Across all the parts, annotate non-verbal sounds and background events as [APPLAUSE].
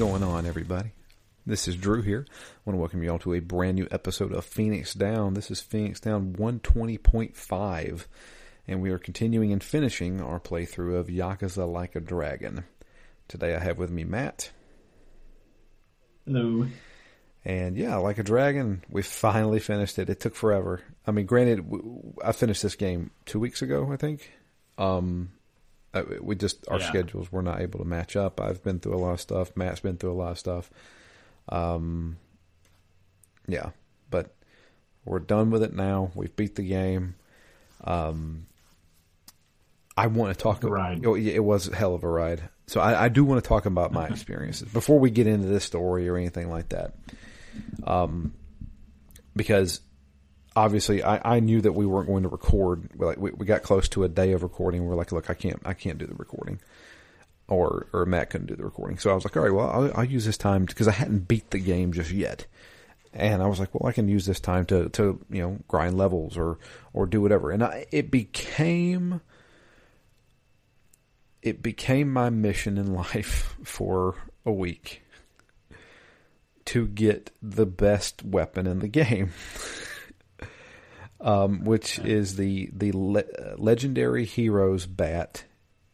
Going on, everybody? This is Drew here. I want to welcome you all to a brand new episode of Phoenix Down. This is Phoenix Down 120.5, and we are continuing and finishing our playthrough of Yakuza Like a Dragon. Today I have with me Matt. Hello. And yeah, Like a Dragon, we finally finished it. It took forever. I mean, granted, I finished this game two weeks ago, I think. Um, we just our yeah. schedules were not able to match up. I've been through a lot of stuff. Matt's been through a lot of stuff. Um, yeah, but we're done with it now. We've beat the game. Um, I want to talk about it. It was a hell of a ride. So I, I do want to talk about my [LAUGHS] experiences before we get into this story or anything like that. Um, because obviously I, I knew that we weren't going to record. Like we, we got close to a day of recording. We're like, look, I can't, I can't do the recording, or or Matt couldn't do the recording. So I was like, all right, well, I'll, I'll use this time because I hadn't beat the game just yet, and I was like, well, I can use this time to to you know grind levels or or do whatever. And I, it became it became my mission in [LAUGHS] life for a week to get the best weapon in the [LAUGHS] game. Um, which is the the le- legendary heroes bat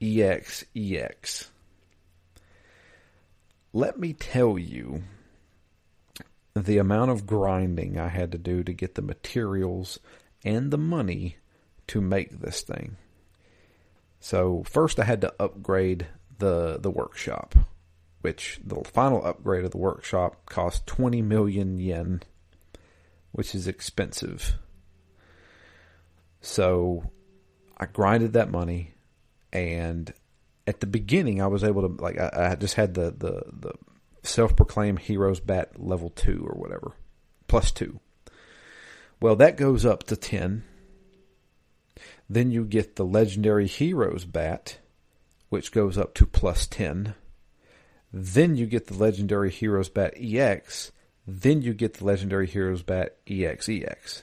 EX EX. Let me tell you the amount of grinding I had to do to get the materials and the money to make this thing. So first I had to upgrade the the workshop, which the final upgrade of the workshop cost 20 million yen, which is expensive. So I grinded that money, and at the beginning, I was able to like I, I just had the the the self-proclaimed heroes bat level two or whatever, plus two. Well, that goes up to ten. Then you get the legendary heroes bat, which goes up to plus ten. Then you get the legendary heroes bat EX. Then you get the legendary heroes bat EX EX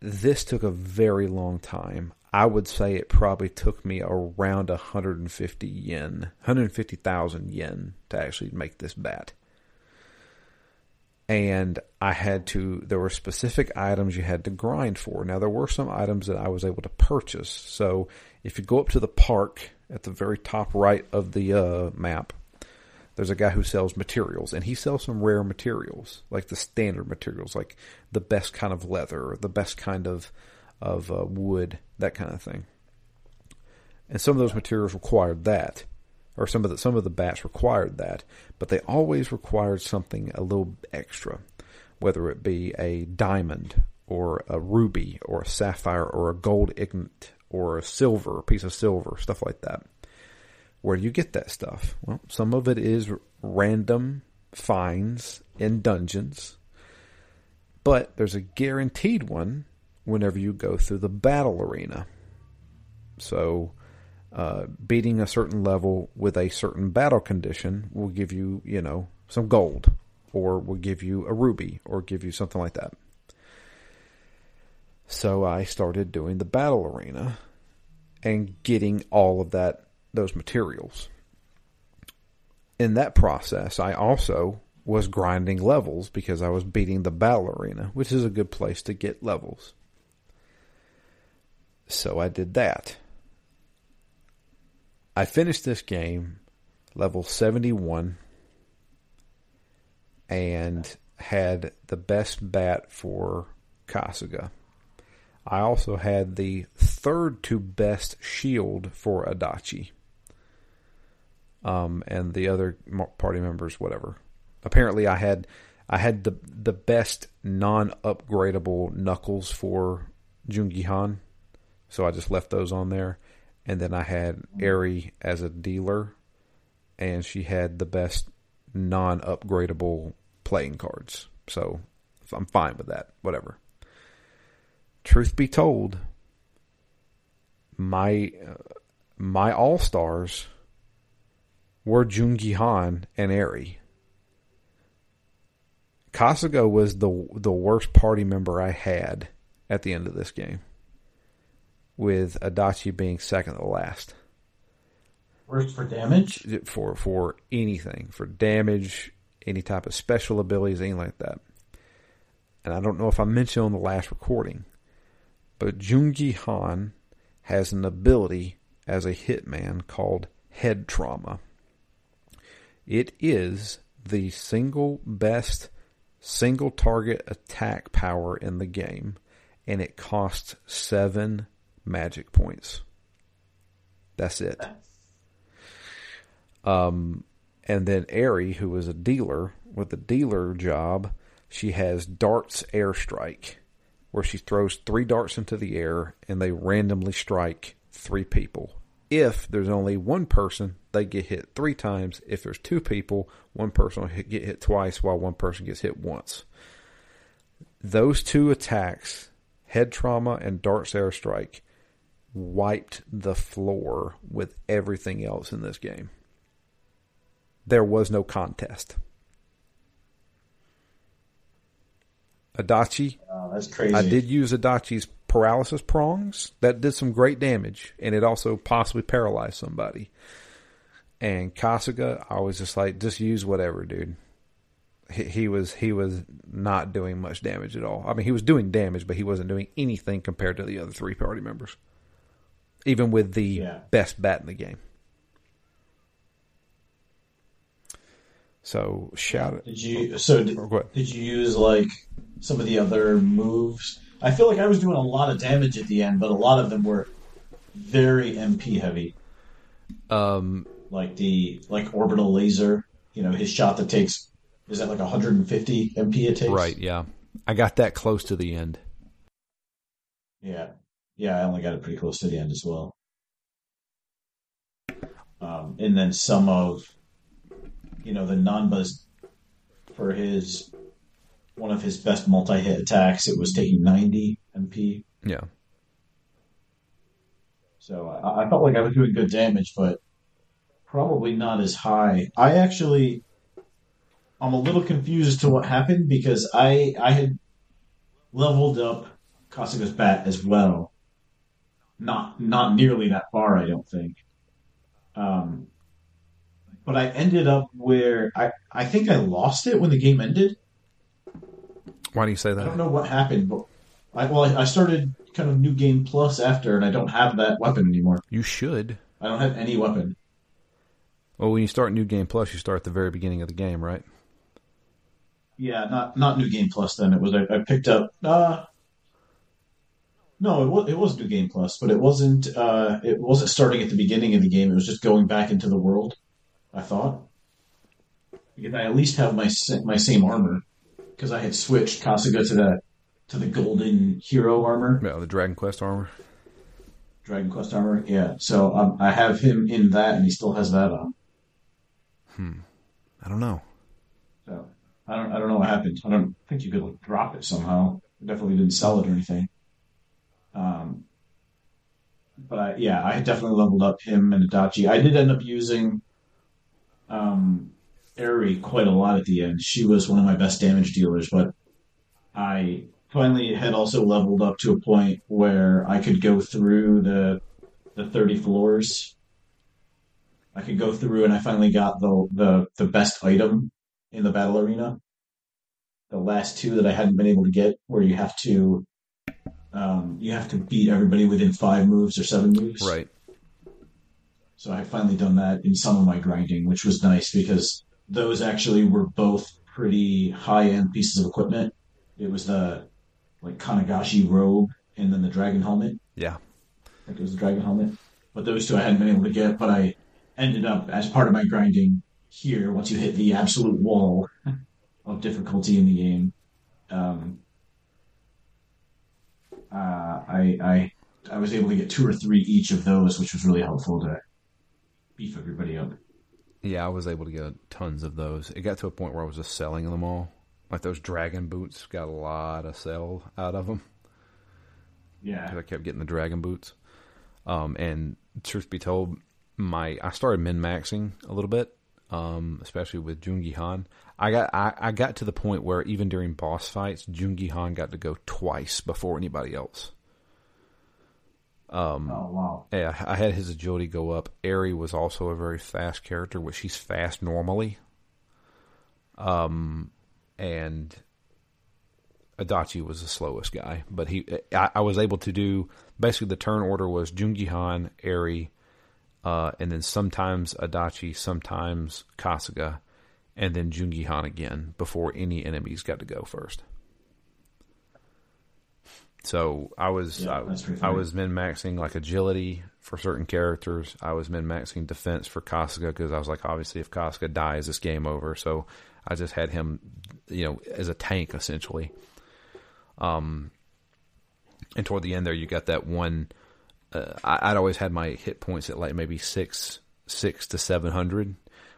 this took a very long time. I would say it probably took me around 150 yen, 150,000 yen to actually make this bat. And I had to, there were specific items you had to grind for. Now, there were some items that I was able to purchase. So, if you go up to the park at the very top right of the uh, map, there's a guy who sells materials and he sells some rare materials like the standard materials like the best kind of leather the best kind of of uh, wood that kind of thing. And some of those materials required that or some of the some of the bats required that but they always required something a little extra whether it be a diamond or a ruby or a sapphire or a gold ingot or a silver a piece of silver stuff like that where do you get that stuff? Well, some of it is random finds in dungeons, but there's a guaranteed one whenever you go through the battle arena. So, uh, beating a certain level with a certain battle condition will give you, you know, some gold, or will give you a ruby, or give you something like that. So I started doing the battle arena and getting all of that those materials. In that process, I also was grinding levels because I was beating the battle arena, which is a good place to get levels. So I did that. I finished this game level 71 and had the best bat for Kasuga. I also had the third to best shield for Adachi um, and the other party members, whatever. Apparently, I had I had the the best non upgradable knuckles for Joon-Gi Han, so I just left those on there. And then I had Eri as a dealer, and she had the best non upgradable playing cards. So I'm fine with that. Whatever. Truth be told, my uh, my all stars were Joon-Gi Han and Eri. Kasuga was the the worst party member I had at the end of this game, with Adachi being second to last. Worst for damage? For for anything, for damage, any type of special abilities, anything like that. And I don't know if I mentioned on the last recording, but Joon-Gi Han has an ability as a hitman called head trauma. It is the single best single target attack power in the game, and it costs seven magic points. That's it. Um, and then Eri, who is a dealer with a dealer job, she has darts airstrike, where she throws three darts into the air and they randomly strike three people. If there's only one person, they get hit three times. If there's two people, one person will hit, get hit twice while one person gets hit once. Those two attacks, head trauma and darts airstrike, wiped the floor with everything else in this game. There was no contest. Adachi. Oh, that's crazy. I did use Adachi's paralysis prongs. That did some great damage, and it also possibly paralyzed somebody. And Kasuga, I was just like, just use whatever, dude. He, he was he was not doing much damage at all. I mean, he was doing damage, but he wasn't doing anything compared to the other three party members, even with the Yeah. best bat in the game. So shout it. Did you so oh, did, did you use like some of the other moves? I feel like I was doing a lot of damage at the end, but a lot of them were very MP heavy. Um, Like the like orbital laser, you know, his shot that takes is that like 150 MP it takes? right, yeah, I got that close to the end. Yeah. Yeah, I only got it pretty close to the end as well. Um, and then some of, you know, the non-buzz for his one of his best multi-hit attacks. It was taking 90 MP, Yeah, so I, I felt like I was doing good damage, but probably not as high. I actually, I'm a little confused as to what happened because I I had leveled up Kasuga's bat as well. Not not nearly that far, I don't think. Um, but I ended up where I I think I lost it when the game ended. Why do you say that? I don't know what happened, but I well I, I started kind of new game plus after, and I don't have that weapon anymore. You should. I don't have any weapon. Well, when you start New Game Plus, you start at the very beginning of the game, right? Yeah, not not new game plus. Then it was I, I picked up. Uh, no, it was it was new game plus, but it wasn't. Uh, it wasn't starting at the beginning of the game. It was just going back into the world. I thought because I at least have my my same armor because I had switched Kasuga to the to the golden hero armor, Yeah, the Dragon Quest armor. Dragon Quest armor. Yeah, so um, I have him in that, and he still has that on. Hmm. I don't know. So I don't I don't know what happened. I don't think you could like drop it somehow. I definitely didn't sell it or anything. Um, but I, yeah, I had definitely leveled up him and Adachi. I did end up using um, Eri quite a lot at the end. She was one of my best damage dealers, but I finally had also leveled up to a point where I could go through the the 30 floors. I could go through and I finally got the the, the best item in the battle arena. The last two that I hadn't been able to get, where you have to um, you have to beat everybody within five moves or seven moves. Right. So I finally done that in some of my grinding, which was nice because those actually were both pretty high end pieces of equipment. It was the like Kanagashi robe and then the dragon helmet. Yeah. I think it was the dragon helmet. But those two I hadn't been able to get, but I ended up as part of my grinding here, once you hit the absolute wall of difficulty in the game, um, uh, I, I I was able to get two or three each of those, which was really helpful to beef everybody up. Yeah, I was able to get tons of those. It got to a point where I was just selling them all. Like those dragon boots got a lot of sell out of them. Yeah, I kept getting the dragon boots. Um, and truth be told, my I started min maxing a little bit, um, especially with Joon-Gi Han. I got I, I got to the point where even during boss fights, Joon-Gi Han got to go twice before anybody else. Um, oh wow! Yeah, I had his agility go up. Eri was also a very fast character, which she's fast normally. Um, and Adachi was the slowest guy, but he I, I, was able to do basically the turn order was Joon-Gi Han, Eri, uh, and then sometimes Adachi, sometimes Kasuga, and then Joon-Gi Han again before any enemies got to go first. So I was yeah, I, I, was min maxing like agility for certain characters. I was min maxing defense for Kasuga because I was like, obviously, if Kasuga dies, it's game over. So I just had him, you know, as a tank essentially. Um, and toward the end there, you got that one. Uh, I, would always had my hit points at like maybe six, six to seven hundred,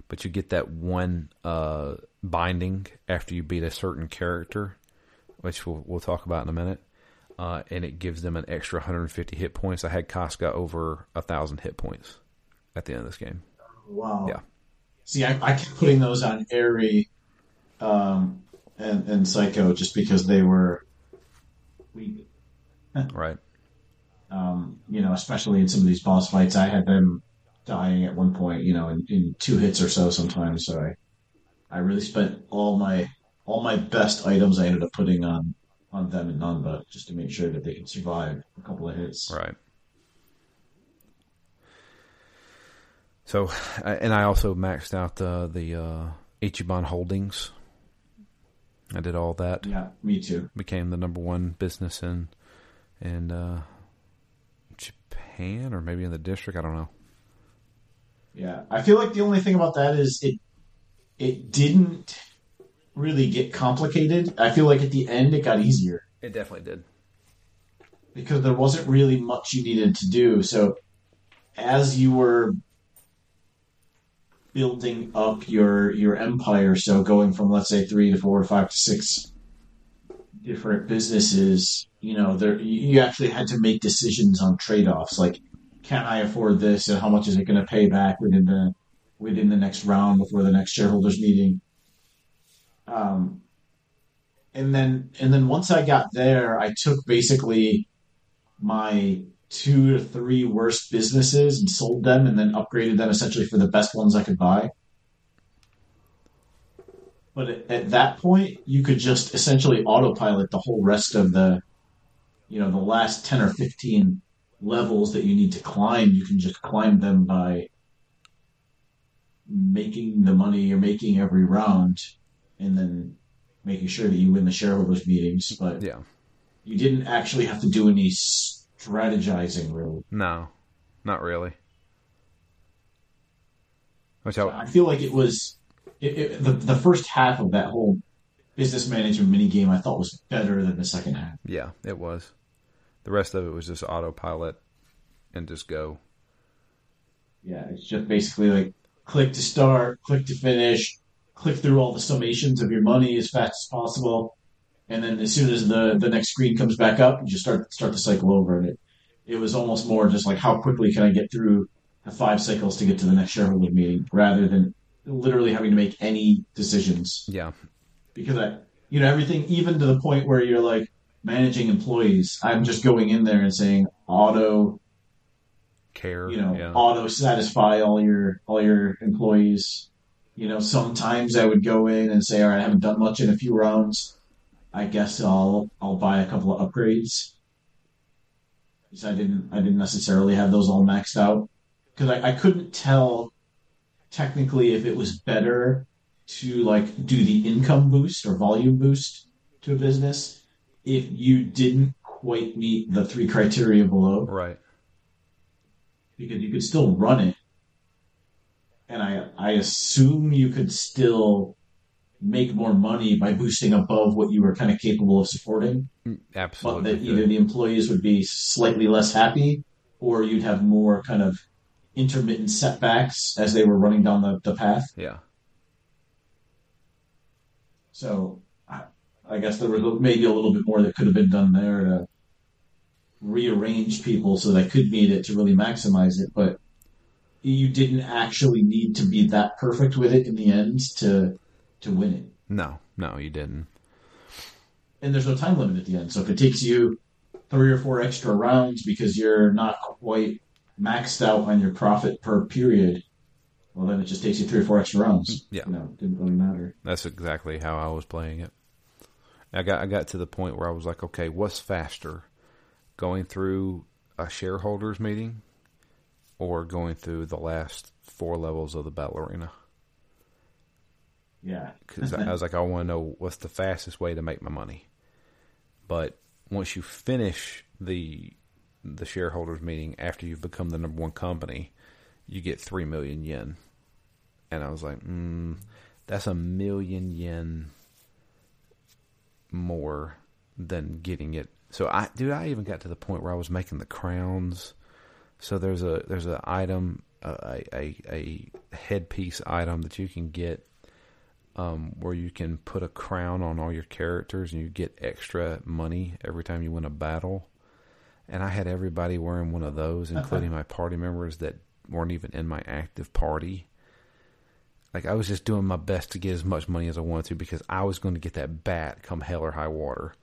but you get that one uh, binding after you beat a certain character, which we'll, we'll talk about in a minute. Uh, and it gives them an extra 150 hit points. I had Kasuga over a thousand hit points at the end of this game. Wow. Yeah. See, I, I kept putting those on Eri um, and, and Saeko just because they were weak. [LAUGHS] right. Um, you know, especially in some of these boss fights, I had them dying at one point, you know, in, in two hits or so sometimes. So I, I really spent all my all my best items I ended up putting on on them and Nanba just to make sure that they could survive a couple of hits. Right. So, and I also maxed out the the uh, Ichiban Holdings. I did all that. Yeah, me too. Became the number one business in in uh, Japan or maybe in the district. I don't know. Yeah, I feel like the only thing about that is it it didn't really get complicated. I feel like at the end it got easier. It definitely did. Because there wasn't really much you needed to do. So as you were building up your your empire, so going from let's say three to four or five to six different businesses, you know, there you actually had to make decisions on trade offs like can I afford this and how much is it gonna pay back within the within the next round before the next shareholders meeting um, and then and then once I got there, I took basically my two to three worst businesses and sold them, and then upgraded them essentially for the best ones I could buy. But at, at that point, you could just essentially autopilot the whole rest of the, you know, the last ten or fifteen levels that you need to climb. You can just climb them by making the money you're making every round and then making sure that you win the shareholders meetings. But yeah, you didn't actually have to do any strategizing, really. No, not really. Which so I, feel like it was it, it, the the first half of that whole business management mini game. I thought was better than the second half. Yeah, it was. The rest of it was just autopilot and just go. Yeah, it's just basically like click to start, click to finish, click through all the summations of your money as fast as possible, and then as soon as the the next screen comes back up, you just start start the cycle over. And it it was almost more just like how quickly can I get through the five cycles to get to the next shareholder meeting, rather than literally having to make any decisions. Yeah, because I you know everything even to the point where you're like managing employees. I'm just going in there and saying auto care, you know, yeah. auto satisfy all your all your employees you know, sometimes I would go in and say, all right, I haven't done much in a few rounds. I guess I'll I'll buy a couple of upgrades. Because I didn't I didn't necessarily have those all maxed out because I, I couldn't tell technically if it was better to like do the income boost or volume boost to a business if you didn't quite meet the three criteria below. Right. Because you could still run it and I I assume you could still make more money by boosting above what you were kind of capable of supporting. Mm, absolutely. But that either the employees would be slightly less happy, or you'd have more kind of intermittent setbacks as they were running down the, the path. Yeah. So I, I guess there was maybe a little bit more that could have been done there to rearrange people so they could meet it to really maximize it. But you didn't actually need to be that perfect with it in the end to to win it. No, no, you didn't. And there's no time limit at the end. So if it takes you three or four extra rounds because you're not quite maxed out on your profit per period, well, then it just takes you three or four extra rounds. Mm, yeah. You know, it didn't really matter. That's exactly how I was playing it. I got I got to the point where I was like, okay, what's faster, going through a shareholders meeting, or going through the last four levels of the battle arena? Yeah. Because I was like, I want to know what's the fastest way to make my money. But once you finish the the shareholders meeting after you've become the number one company, you get three million yen. And I was like, mm, that's a million yen more than getting it. So I, dude, I even got to the point where I was making the crowns. So there's a there's an item, a a, a headpiece item that you can get, um, where you can put a crown on all your characters and you get extra money every time you win a battle. And I had everybody wearing one of those, including my party members that weren't even in my active party. Like I was just doing my best to get as much money as I wanted to because I was going to get that bat come hell or high water.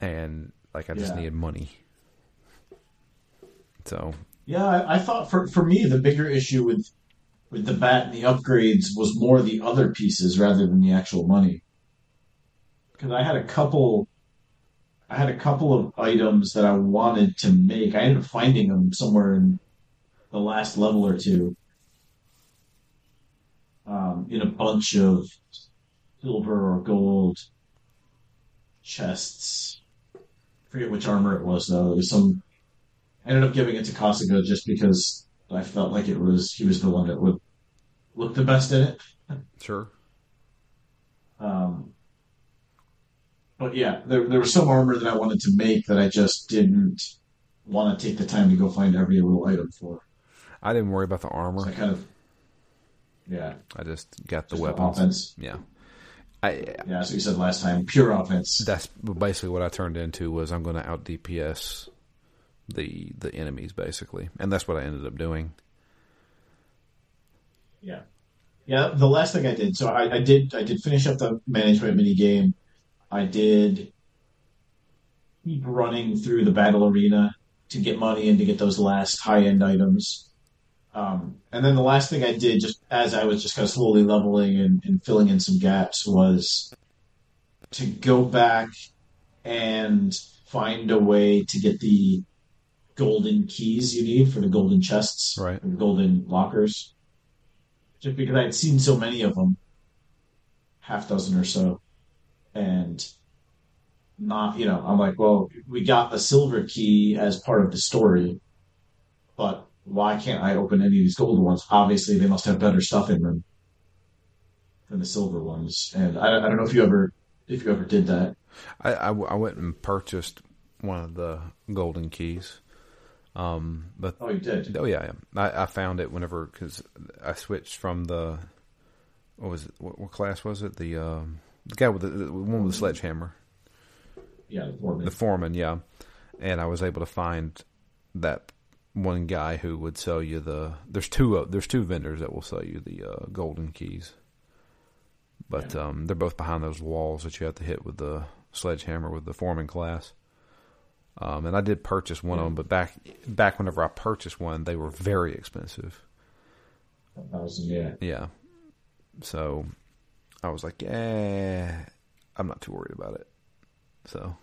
And like I just Yeah. needed money. So Yeah, I, I thought for for me the bigger issue with with the bat and the upgrades was more the other pieces rather than the actual money. Because I had a couple, I had a couple of items that I wanted to make. I ended up finding them somewhere in the last level or two, um, in a bunch of silver or gold chests. I forget which armor it was though. It was some I ended up giving it to Kasuga just because I felt like it was he was the one that would look the best in it. sure. Um, but yeah, there there was some armor that I wanted to make that I just didn't want to take the time to go find every little item for. I didn't worry about the So I kind of yeah, I just got the just weapons. offense. Yeah. I Yeah, so you said last time pure offense. that's basically what I turned into was I'm going to out DPS the the enemies basically, and that's what I ended up doing. Yeah. Yeah, the last thing I did, so I, I did I did finish up the management mini game. I did keep running through the battle arena to get money and to get those last high end items. Um, and then the last thing I did, just as I was just kind of slowly leveling and, and filling in some gaps, was to go back and find a way to get the golden keys you need for the golden chests, Right. the golden lockers just because I had seen so many of them, half dozen or so, and not, you know, I'm like, well, we got the silver key as part of the story, but why can't I open any of these gold ones? Obviously, they must have better stuff in them than the silver ones, and I, I don't know if you ever, if you ever did that. I, I, I went and purchased one of the golden keys. Um, but Oh, you did. oh yeah, yeah. I, I found it whenever because I switched from the what was it? What, what class was it? The um, the guy with the, the one with the sledgehammer, Yeah, the foreman. the foreman. Yeah, and I was able to find that one guy who would sell you the. There's two. Uh, there's two vendors that will sell you the uh, golden keys, but Yeah. um, they're both behind those walls that you have to hit with the sledgehammer with the foreman class. Um, and I did purchase one of them, but back back whenever I purchased one, they were very expensive. yeah. Yeah, so I was like, yeah, I'm not too worried about it. So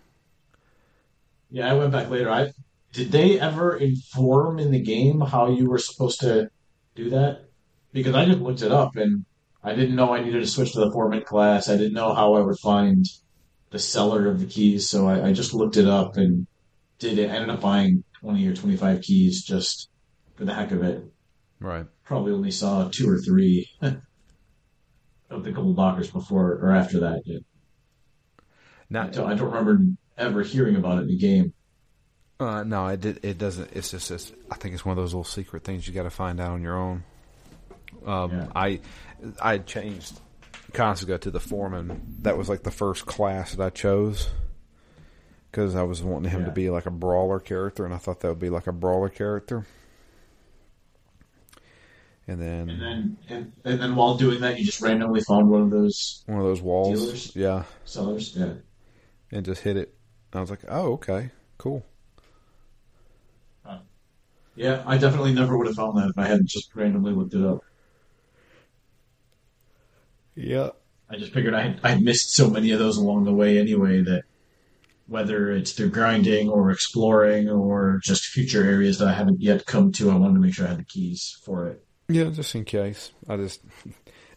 Yeah, I went back later. I did they ever inform in the game how you were supposed to do that? Because I just looked it up and I didn't know I needed to switch to the foreman class. I didn't know how I would find the seller of the keys, so I, I just looked it up and did it. I ended up buying twenty or twenty five keys just for the heck of it. right, Probably only saw two or three [LAUGHS] of the gold lockers before or after that. I now don't, I don't remember ever hearing about it in the game. uh, no, it did. It doesn't. It's just. It's, I think it's one of those little secret things you got to find out on your own. Um, Yeah. I I changed Kasuga to the foreman. That was like the first class that I chose because I was wanting him to be like a brawler character, and I thought that would be like a brawler character. And then, And then, and, and then while doing that, you just randomly found one of those one of those walls, Dealers? yeah, sellers. Yeah. and just hit it. I was like, oh, okay, cool. Yeah, I definitely never would have found that if I hadn't just randomly looked it up. Yeah. I just figured I had, I missed so many of those along the way anyway that whether it's through grinding or exploring or just future areas that I haven't yet come to, I wanted to make sure I had the keys for it. Yeah, just in case. I just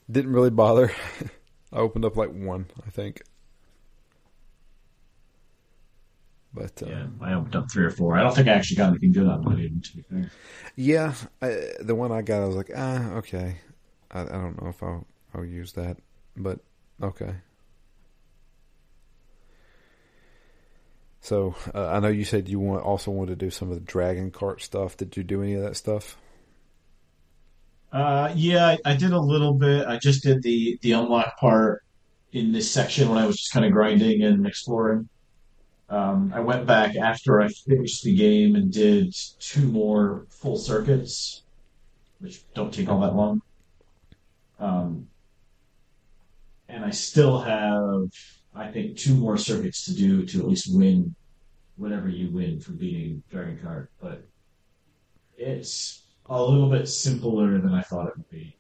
didn't really bother. [LAUGHS] I opened up like one, I think. But uh, Yeah, I opened up three or four. I don't think I actually got anything good of it, even, to be fair. yeah, I, the one I got, I was like, ah, okay. I, I don't know if I'll I'll use that, but okay. So uh, I know you said you want also wanted to do some of the dragon kart stuff. Did you do any of that stuff? Uh, yeah, I, I did a little bit. I just did the the unlock part in this section when I was just kind of grinding and exploring. Um, I went back after I finished the game and did two more full circuits, which don't take all that long. Um, and I still have, I think, two more circuits to do to at least win whatever you win from beating Dragon Kart. But it's a little bit simpler than I thought it would be.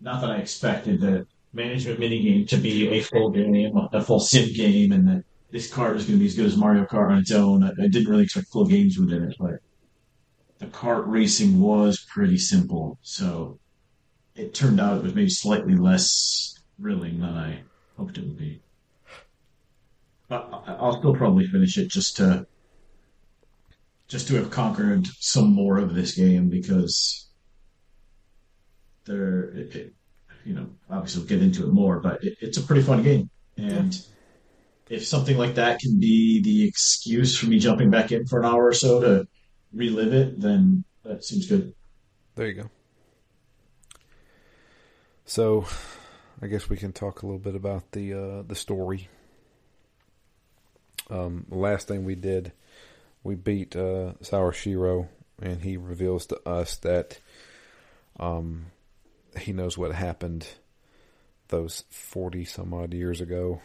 Not that I expected the management minigame to be a full game, a full sim game, and that this card was going to be as good as Mario Kart on its own. I, I didn't really expect full games within it, but the kart racing was pretty simple. So it turned out it was maybe slightly less thrilling than I hoped it would be. I'll still probably finish it just to just to have conquered some more of this game because there, it, it, you know, obviously we'll get into it more, but it, it's a pretty fun game. And if something like that can be the excuse for me jumping back in for an hour or so to relive it, then that seems good. There you go. So, I guess we can talk a little bit about the uh, the story. Um, last thing we did, we beat uh, Sawashiro, and he reveals to us that um, he knows what happened those forty some odd years ago,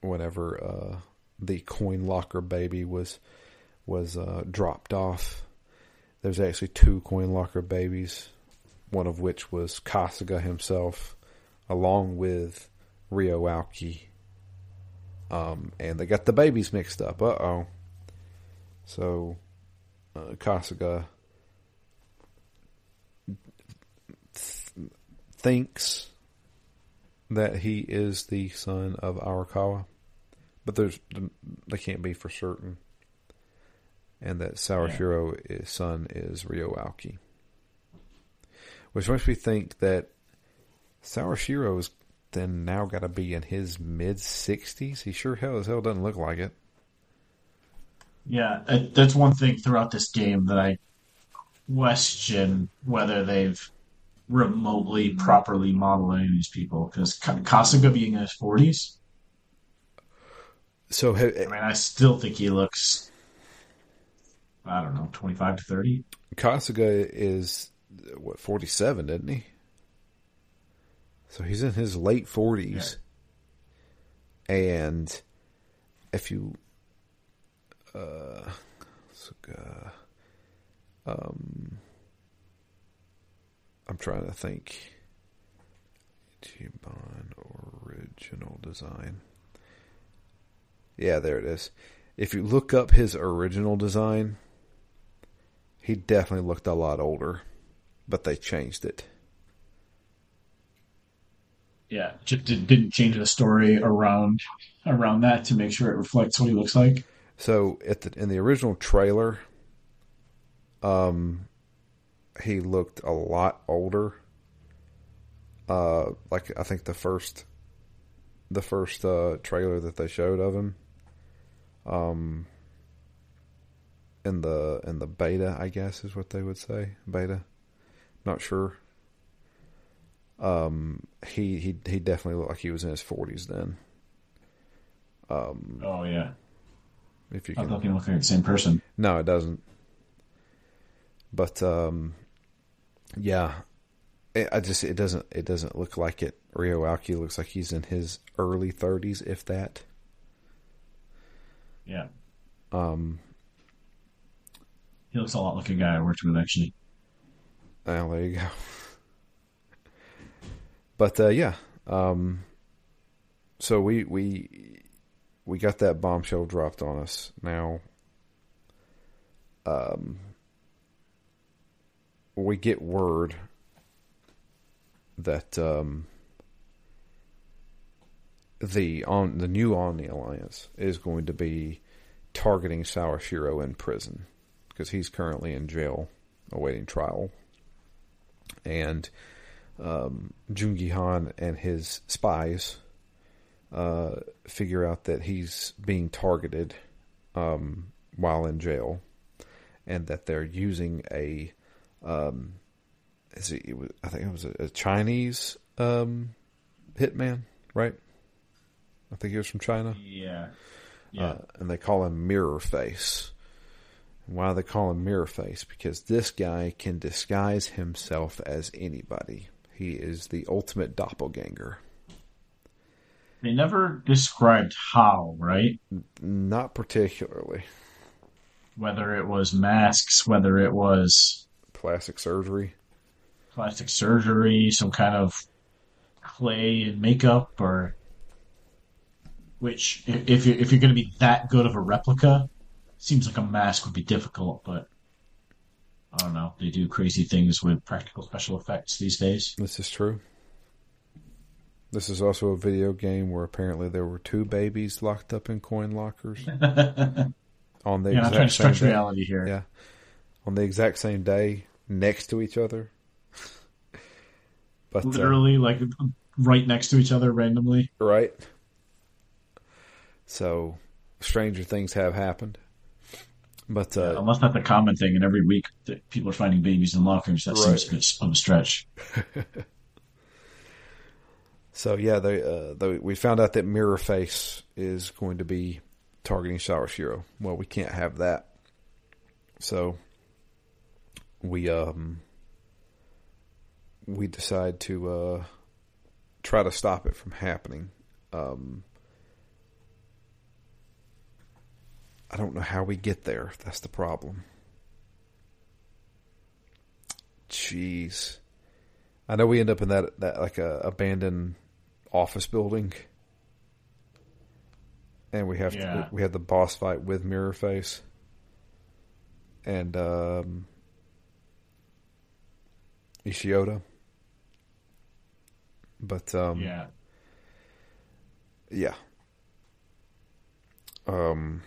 whenever uh, the coin locker baby was was uh, dropped off. There's actually two coin locker babies, one of which was Kasuga himself, along with Ryo Aoki. Um, and they got the babies mixed up. Uh oh. So, uh, Kasuga th- thinks that he is the son of Arakawa, but there's they can't be for certain. And that Sawashiro son is Ryo Aoki. Which makes me think that Sawashiro's then now got to be in his mid 60s. He sure hell as hell doesn't look like it. Yeah, that's one thing throughout this game that I question whether they've remotely properly modeled any of these people. Because Kasuga being in his 40s, So, ha- I mean, I still think he looks, I don't know, 25 to 30. Kasuga is, what, 47, isn't he? So he's in his late 40s. And if you. Uh, Kasuga, um, I'm trying to think. Ichiban original design. Yeah, there it is. If you look up his original design, he definitely looked a lot older, but they changed it. Yeah, just did- didn't change the story around around that to make sure it reflects what he looks like. So at the in the original trailer, um, he looked a lot older. Uh, like I think the first, the first uh trailer that they showed of him, um, in the in the beta, I guess is what they would say beta. Not sure. Um, he he he definitely looked like he was in his forties then. Um, Oh yeah, if you I can thought he looked like the same person. No, it doesn't. But um, yeah, it, I just it doesn't it doesn't look like it. Ryo Aoki looks like he's in his early thirties, if that. Yeah, Um, he looks a lot like a guy I worked with, actually. Well, there you go. But uh, yeah, um, so we we we got that bombshell dropped on us. Now, um, we get word that um, the on the new Omni Alliance is going to be targeting Sawashiro in prison because he's currently in jail awaiting trial, and um, Joon-Gi Han and his spies uh, figure out that he's being targeted um, while in jail, and that they're using a um, is it, it was, I think it was a, a Chinese um, hitman, right? I think he was from China. Yeah. Yeah. Uh, and they call him Mirror Face. Why they call him Mirror Face? Because this guy can disguise himself as anybody. He is the ultimate doppelganger. They never described how, right? Not particularly. Whether it was masks, whether it was Plastic surgery. plastic surgery, some kind of clay and makeup, or which, if you're, if you're going to be that good of a replica, seems like a mask would be difficult. But I don't know. They do crazy things with practical special effects these days. This is true. This is also a video game where apparently there were two babies locked up in coin lockers [LAUGHS] on the Yeah, I'm trying to exact same stretch day. reality here. Yeah, on the exact same day, next to each other. but uh, Literally, like right next to each other randomly. right. So, stranger things have happened. But uh, Unless that's a common thing, and every week that people are finding babies in lockers, that Right. seems a bit of a stretch. [LAUGHS] So yeah, they, uh, they we found out that Mirror Face is going to be targeting Sawashiro. Well, we can't have that. So we um we decide to uh try to stop it from happening. Um I don't know how we get there. That's the problem. Jeez. I know we end up in that that like a abandoned office building, and we have Yeah. to, we had the boss fight with Mirror Face, and um, Ishioda. But um, Yeah. yeah. Um,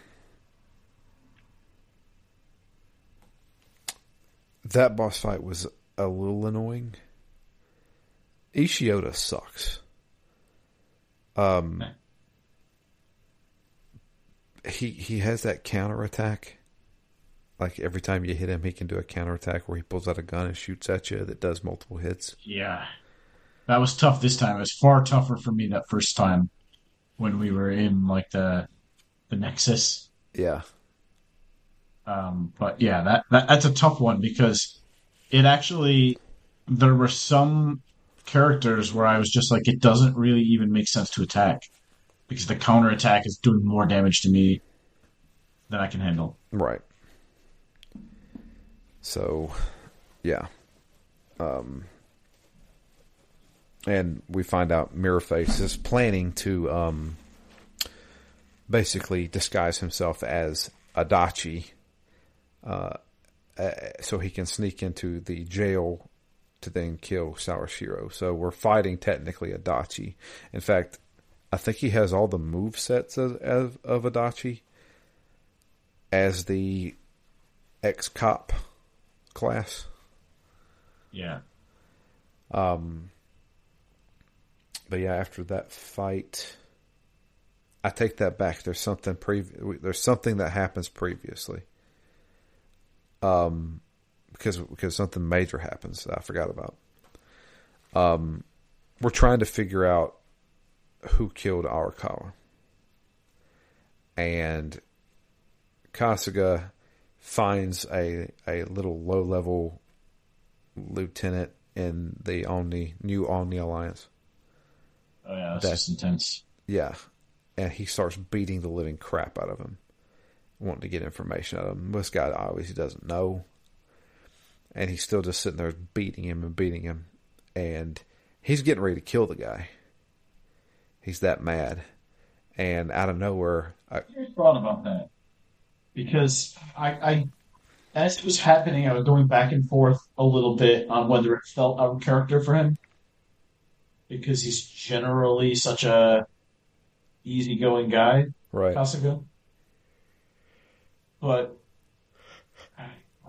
that boss fight was a little annoying. Ishioda sucks. Um, he he has that counter attack. Like every time you hit him, he can do a counter attack where he pulls out a gun and shoots at you that does multiple hits. Yeah. That was tough this time. It was far tougher for me that first time when we were in like the the Nexus. Yeah, Um, but yeah, that, that that's a tough one because it actually there were some characters where I was just like, it doesn't really even make sense to attack because the counter attack is doing more damage to me than I can handle. Right. So, yeah. Um, and we find out Mirrorface is planning to um, basically disguise himself as Adachi uh, uh, so he can sneak into the jail to then kill Sawashiro. So we're fighting technically Adachi. In fact, I think he has all the move sets of, of, of Adachi as the ex cop class. Yeah. Um, but yeah, after that fight, I take that back. There's something previ- There's something that happens previously. Um, because because something major happens that I forgot about. Um, we're trying to figure out who killed Arakawa, and Kasuga finds a a little low level lieutenant in the Omni new Omni Alliance. Oh yeah, that's That- just intense. Yeah, and he starts beating the living crap out of him, wanting to get information out of him. This guy obviously doesn't know. And he's still just sitting there beating him and beating him. And he's getting ready to kill the guy. He's that mad. And out of nowhere, I, thought about that because I, I, as it was happening, I was going back and forth a little bit on whether it felt out of character for him because he's generally such a easygoing guy, right? But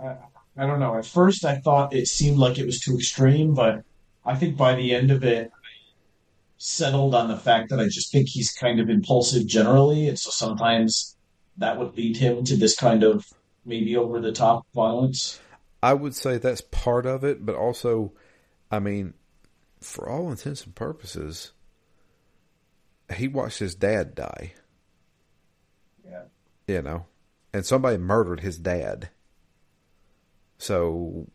I, I don't know. At first, I thought it seemed like it was too extreme, but I think by the end of it, I settled on the fact that I just think he's kind of impulsive generally, and so sometimes that would lead him to this kind of maybe over the top violence. I would say that's part of it, but also, I mean, for all intents and purposes, he watched his dad die. Yeah. You know, and somebody murdered his dad. So,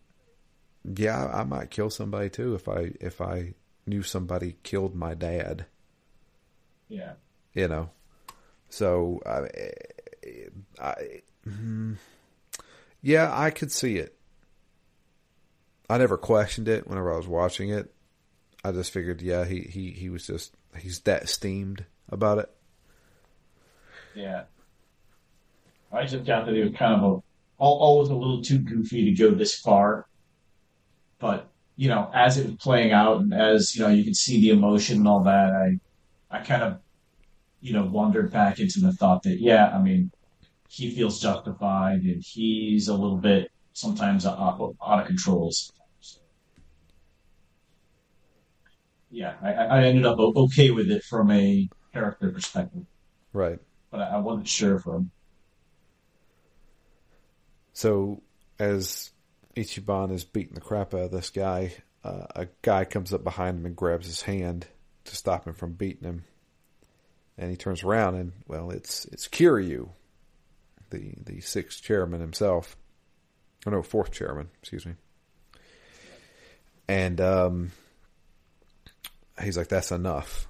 yeah, I might kill somebody too if I if I knew somebody killed my dad. Yeah. You know, so I, I, hmm, yeah, I could see it. I never questioned it whenever I was watching it. I just figured, yeah, he he he was just he's that steamed about it. Yeah. I just got that he was kind of a always a little too goofy to go this far. But you know, as it was playing out, and as you know, you could see the emotion and all that. I, I kind of, you know, wandered back into the thought that, yeah, I mean, he feels justified, and he's a little bit sometimes out, out of control. Yeah, I, I ended up okay with it from a character perspective. Right. But I wasn't sure from so as Ichiban is beating the crap out of this guy, uh, a guy comes up behind him and grabs his hand to stop him from beating him. And he turns around and well, it's it's Kiryu, the the sixth chairman himself. Or no, fourth chairman, excuse me. And um, he's like, "That's enough."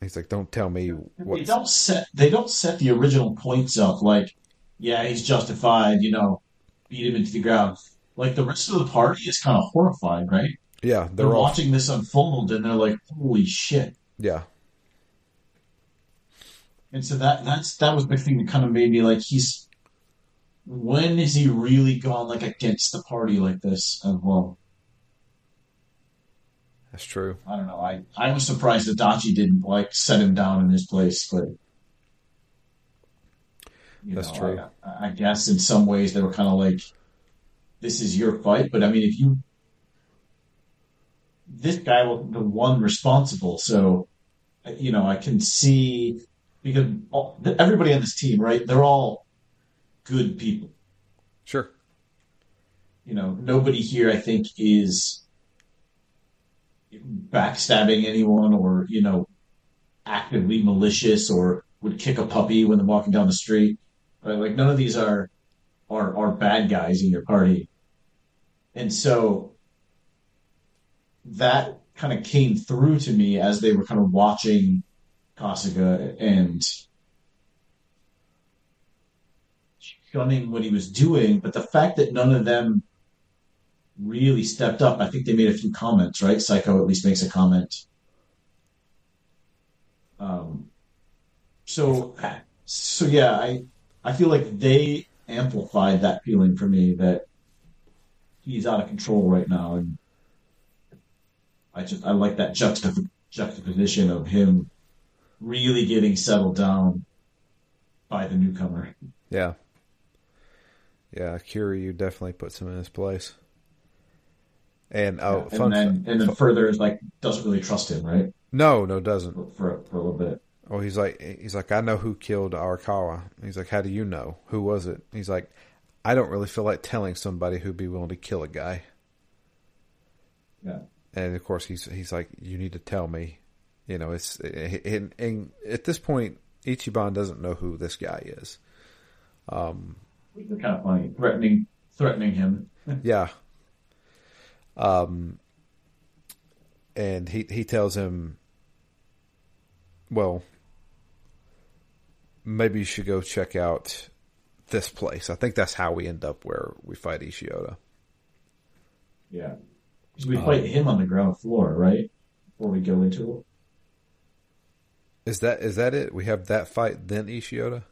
He's like, "Don't tell me what." They don't set. They don't set the original points up like yeah, he's justified, you know, beat him into the ground. Like the rest of the party is kind of horrified, right? Yeah, they're, they're all... watching this unfold and they're like, "Holy shit!" Yeah. And so that that's that was the thing that kind of made me like, he's when is he really gone like against the party like this as well? That's true. I don't know. I I was surprised that Adachi didn't like set him down in his place, but you That's know, true. I, I, guess in some ways they were kind of like, "This is your fight," but I mean, if you, this guy was the one responsible, so you know, I can see because all, everybody on this team, right? They're all good people. Sure. You know, nobody here, I think, is backstabbing anyone or you know actively malicious or would kick a puppy when they're walking down the street right? Like none of these are are are bad guys in your party, and so that kind of came through to me as they were kind of watching Kasuga and shunning what he was doing, but the fact that none of them really stepped up, I think they made a few comments, right? Saeko at least makes a comment. Um, so, so yeah, I I feel like they amplified that feeling for me that he's out of control right now, and I just I like that juxtap- juxtaposition of him really getting settled down by the newcomer. Yeah, yeah, Kiryu definitely puts him in his place. And oh, yeah, and then and then further is like doesn't really trust him, right? No, no, doesn't for for a little bit. Oh, he's like, he's like, I know who killed Arakawa. He's like, how do you know? Who was it? He's like, I don't really feel like telling somebody who'd be willing to kill a guy. Yeah. And of course, he's he's like, you need to tell me. You know, it's and, and at this point, Ichiban doesn't know who this guy is. Um, Which is kind of funny, threatening threatening him. [LAUGHS] yeah. Um, and he he tells him, well, maybe you should go check out this place. I think that's how we end up where we fight Ishiota. Yeah. So we fight him on the ground floor, right? Before we go into it. Is that is that it? We have that fight, then Ishiota.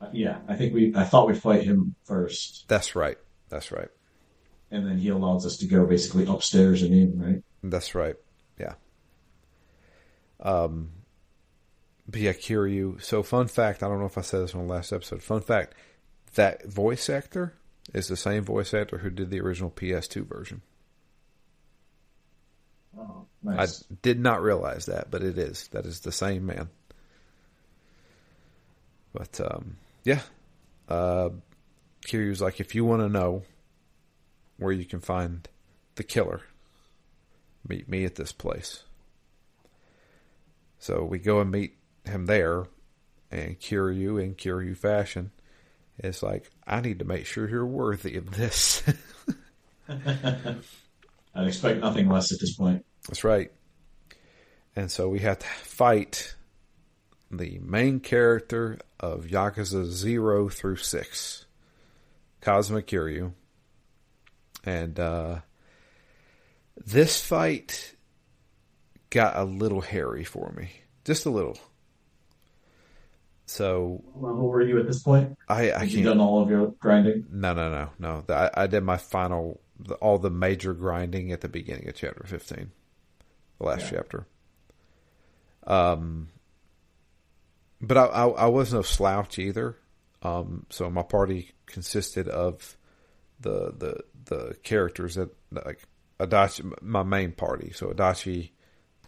Uh, yeah, I think we. I thought we'd fight him first, That's right. That's right. and then he allows us to go basically upstairs and in, right? That's right. Yeah. Um. But yeah, Kiryu. So, fun fact. I don't know if I said this on the last episode. Fun fact: that voice actor is the same voice actor who did the original PS2 version. Oh, I did not realize that, but it is. That is the same man. But um, yeah, uh, Kiryu's like, if you want to know where you can find the killer, meet me at this place. So we go and meet him there, and Kiryu in Kiryu fashion, It's like, I need to make sure you're worthy of this. [LAUGHS] I'd expect nothing less at this point. That's right. And so we have to fight the main character of Yakuza 0 through 6, Kazuma Kiryu. And uh, this fight got a little hairy for me. Just a little. So level were you at this point? I, I you done all of your grinding? No, no, no, no. I, I did my final, the, all the major grinding at the beginning of chapter 15, the last Yeah. chapter. Um, but I, I, I was no slouch either. Um, so my party consisted of the the the characters that like Adachi, my main party. So Adachi,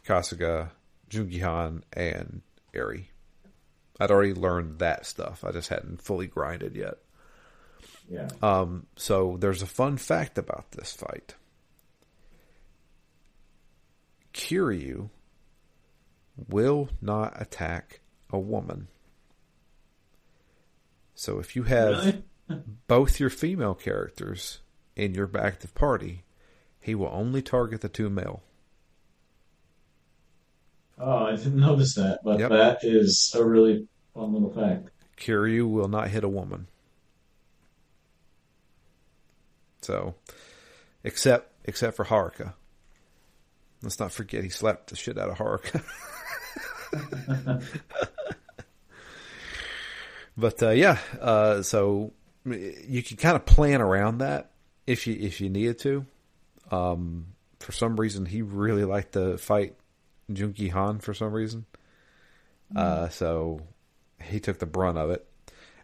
Kasuga, Joon-Gi Han, and Eri. I'd already learned that stuff. I just hadn't fully grinded yet. Yeah. Um, so there's a fun fact about this fight. Kiryu will not attack a woman. So if you have Really? [LAUGHS] both your female characters in your active party, he will only target the two male. Oh, I didn't notice that, but Yep. that is a really fun little fact. Kiryu will not hit a woman. So, except except for Haruka. Let's not forget he slapped the shit out of Haruka. [LAUGHS] but uh, yeah, uh, so you can kind of plan around that if you if you needed to. Um, for some reason, he really liked to fight Joon-Gi Han for some reason. Uh, so he took the brunt of it.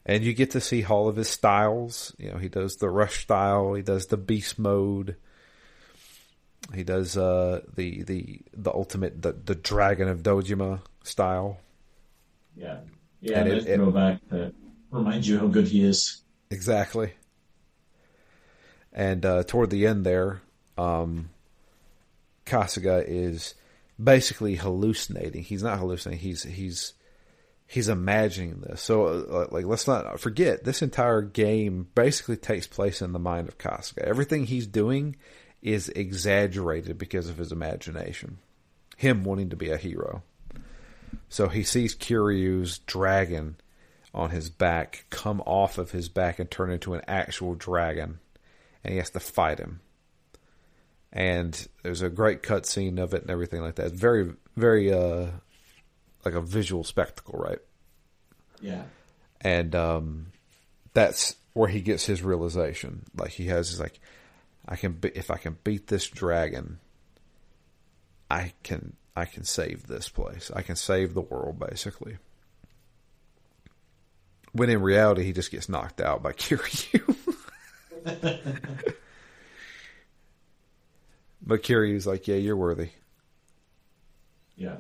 And you get to see all of his styles. You know, he does the rush style, he does the beast mode, he does uh, the the the ultimate the, the dragon of Dojima style. Yeah. Yeah, And and it- back to remind you how good he is. Exactly. And uh, toward the end there, um, Kasuga is basically hallucinating. He's not hallucinating. He's he's he's imagining this. So uh, like let's not forget this entire game basically takes place in the mind of Kasuga. Everything he's doing is exaggerated because of his imagination. Him wanting to be a hero. So he sees Kiryu's dragon on his back come off of his back and turn into an actual dragon, and he has to fight him. And there's a great cut scene of it and everything like that. Very, very uh, like a visual spectacle, right? Yeah. And um, that's where he gets his realization. Like he has, is like, I can, be, if I can beat this dragon, I can, I can save this place. I can save the world, basically. When in reality, he just gets knocked out by [LAUGHS] Kiryu. [LAUGHS] but Kiryu's like, yeah, you're worthy. Yeah.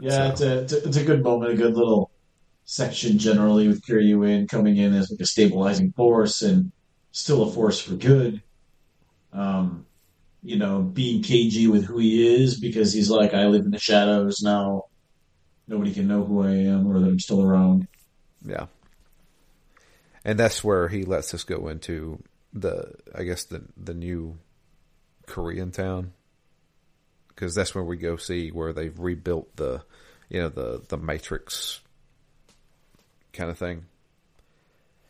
Yeah, it's, a, it's a it's a good moment, a good little section generally with Kiryu in coming in as like a stabilizing force and still a force for good. Um, you know, being cagey with who he is because he's like, I live in the shadows now. Nobody can know who I am or that I'm still around. Yeah. And that's where he lets us go into the, I guess the the new Korean town, because that's where we go see where they've rebuilt the, you know, the the Matrix kind of thing.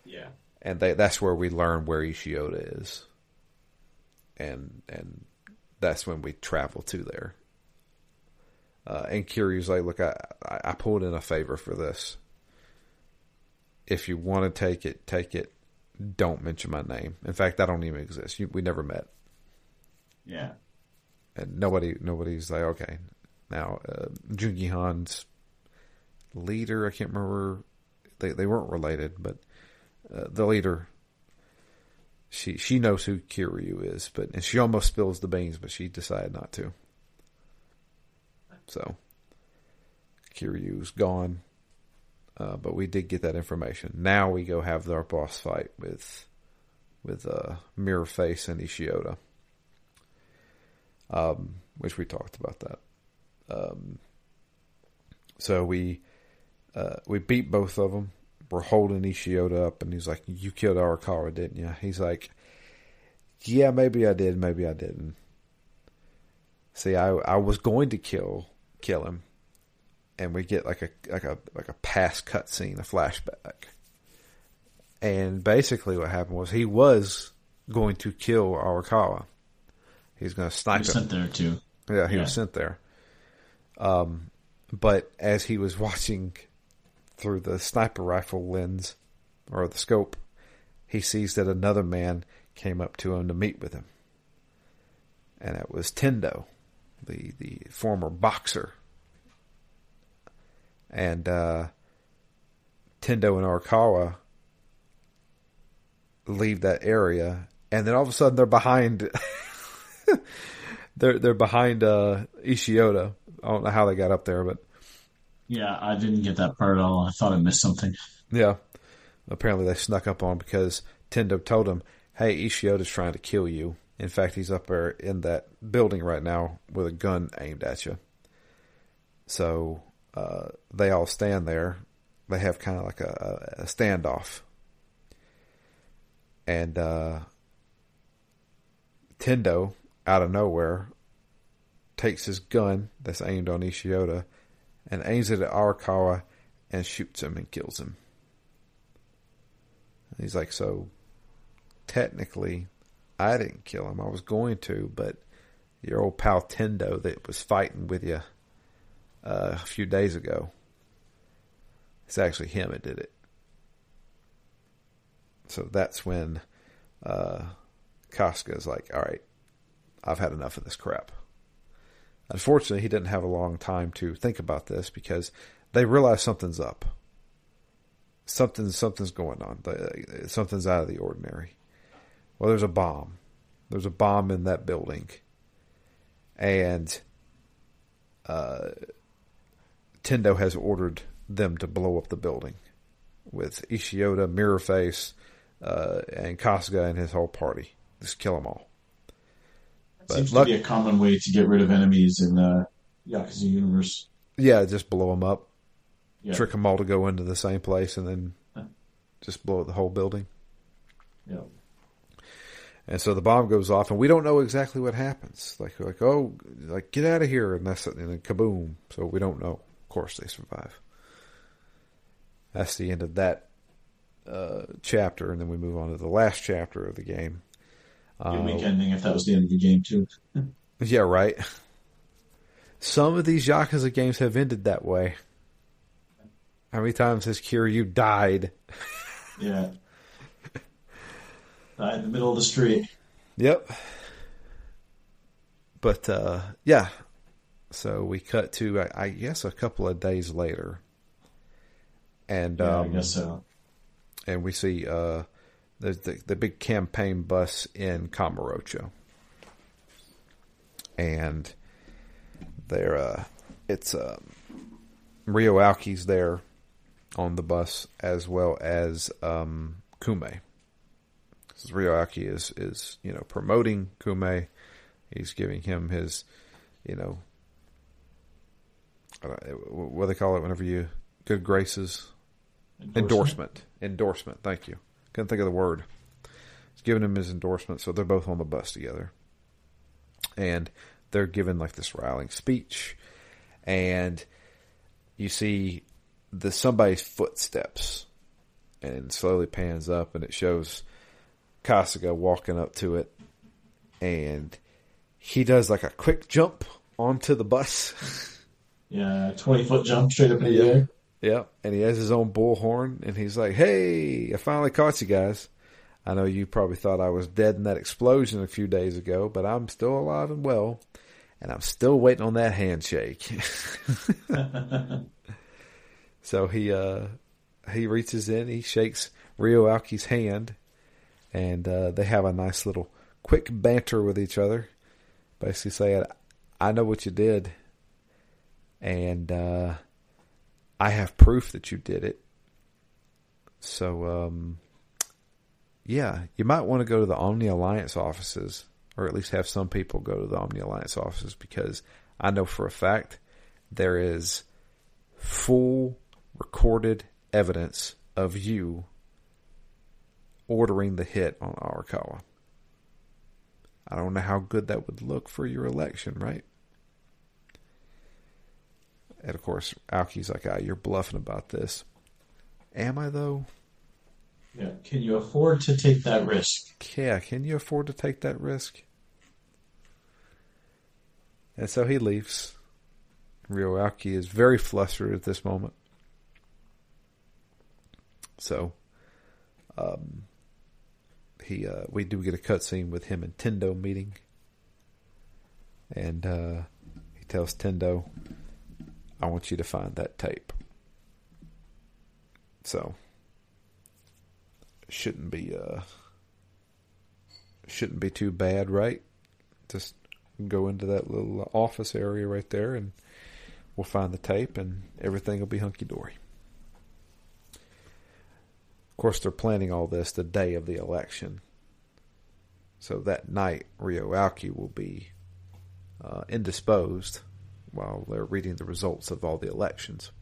Yeah. And they, that's where we learn where Ishiota is. And and that's when we travel to there. Uh, and Kiryu's like, look, I, I pulled in a favor for this. If you want to take it, take it. Don't mention my name. In fact, I don't even exist. You, we never met. Yeah. And nobody, nobody's like, okay. Now, uh, Joon-Gi Han's leader, I can't remember. They they weren't related, but uh, the leader, she she knows who Kiryu is, but and she almost spills the beans, but she decided not to. So Kiryu's gone. Uh, but we did get that information. Now we go have our boss fight with with uh, Mirror Face and Ishiota, um, which we talked about that. Um, so we uh, we beat both of them. We're holding Ishiota up, and he's like, "You killed Arakawa, didn't you?" He's like, "Yeah, maybe I did, maybe I didn't." See, I I was going to kill kill him, and we get like a like a like a past cutscene, a flashback. And basically, what happened was he was going to kill Arakawa. He's going to snipe he was him. sent there too. Yeah, he Yeah. was sent there. Um, but as he was [LAUGHS] watching through the sniper rifle lens or the scope, he sees that another man came up to him to meet with him, and it was Tendo, the the former boxer. And uh, Tendo and Arakawa leave that area, and then all of a sudden they're behind. [LAUGHS] [LAUGHS] they're they're behind uh, Ishiota. I don't know how they got up there, but Yeah, I didn't get that part at all. I thought I missed something. yeah. Apparently they snuck up on him because Tendo told him, "Hey, Ishiota's trying to kill you. In fact, he's up there in that building right now with a gun aimed at you." So uh, they all stand there. They have kind of like a, a standoff, and uh, Tendo, out of nowhere, takes his gun that's aimed on Ishiota and aims it at Arakawa and shoots him and kills him. And he's like, so technically, I didn't kill him. I was going to, but your old pal Tendo that was fighting with you uh, a few days ago, it's actually him that did it. So that's when uh, Kasuga is like, all right, I've had enough of this crap. Unfortunately, he didn't have a long time to think about this because they realize something's up. Something, something's going on. Something's out of the ordinary. Well, there's a bomb. There's a bomb in that building, and uh, Tendo has ordered them to blow up the building with Ishiota, Mirrorface, uh, and Kasuga and his whole party. Just kill them all. But Seems luck- to be a common way to get rid of enemies in the Yakuza universe. Yeah, just blow them up. Yeah. trick them all to go into the same place and then just blow up the whole building. Yeah. And so the bomb goes off, and we don't know exactly what happens. Like, like oh, like get out of here, and that's it, and then kaboom. So we don't know. Of course, they survive. That's the end of that uh, chapter, and then we move on to the last chapter of the game. Good week ending if that was the end of the game too. [LAUGHS] Yeah, right. Some of these Yakuza games have ended that way. How many times has Kiryu died? [LAUGHS] Yeah. Died in the middle of the street. Yep. But uh, yeah, so we cut to I, I guess a couple of days later, and Yeah, um, I guess so. and we see uh, the, the the big campaign bus in Kamurocho, and there uh, it's uh, Ryo Aoki's there on the bus as well as um, Kume. Ryo Aoki is is you know promoting Kume. He's giving him his, you know, what do they call it whenever you good graces endorsement. Endorsement. Thank you. Couldn't think of the word. He's giving him his endorsement, so they're both on the bus together, and they're giving like this rallying speech, and you see the somebody's footsteps and slowly pans up, and it shows Kasuga walking up to it, and he does like a quick jump onto the bus. [LAUGHS] Yeah, twenty foot jump straight up in the air. Yep, and he has his own bullhorn, and he's like, "Hey, I finally caught you guys. I know you probably thought I was dead in that explosion a few days ago, but I'm still alive and well, and I'm still waiting on that handshake." [LAUGHS] so he uh, he reaches in, he shakes Ryo Aoki's hand, and uh, they have a nice little quick banter with each other, basically saying, "I know what you did." And uh, I have proof that you did it. So, um, yeah, you might want to go to the Omi Alliance offices, or at least have some people go to the Omi Alliance offices, because I know for a fact there is full recorded evidence of you ordering the hit on Arakawa. I don't know how good that would look for your election, right? And of course, Aoki's like, ah, you're bluffing about this. Am I though? Yeah. Can you afford to take that risk? Yeah. Can you afford to take that risk? And so he leaves. Ryo Aoki is very flustered at this moment. So, um, he uh, we do get a cutscene with him and Tendo meeting, and uh, he tells Tendo, I want you to find that tape. So shouldn't be uh shouldn't be too bad, right? Just go into that little office area right there and we'll find the tape and everything will be hunky dory. Of course, they're planning all this the day of the election. So that night, Ryo Aoki will be uh, indisposed while they're reading the results of all the elections.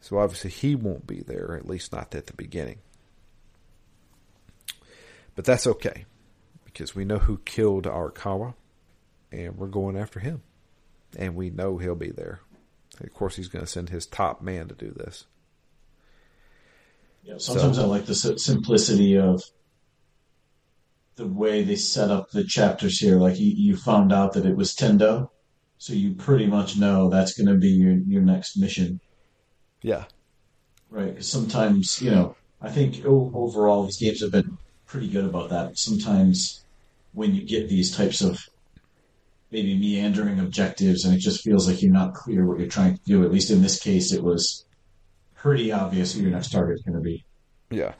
So obviously he won't be there, at least not at the beginning. But that's okay, because we know who killed Arakawa, and we're going after him. And we know he'll be there. Of course, he's going to send his top man to do this. Yeah, sometimes so, I like the simplicity of the way they set up the chapters here. Like you, you found out that it was Tendo, so you pretty much know that's going to be your your next mission. Yeah. Right. Sometimes you know, I think overall these games have been pretty good about that. Sometimes when you get these types of maybe meandering objectives and it just feels like you're not clear what you're trying to do. At least in this case, it was pretty obvious who your next target is going to be. Yeah.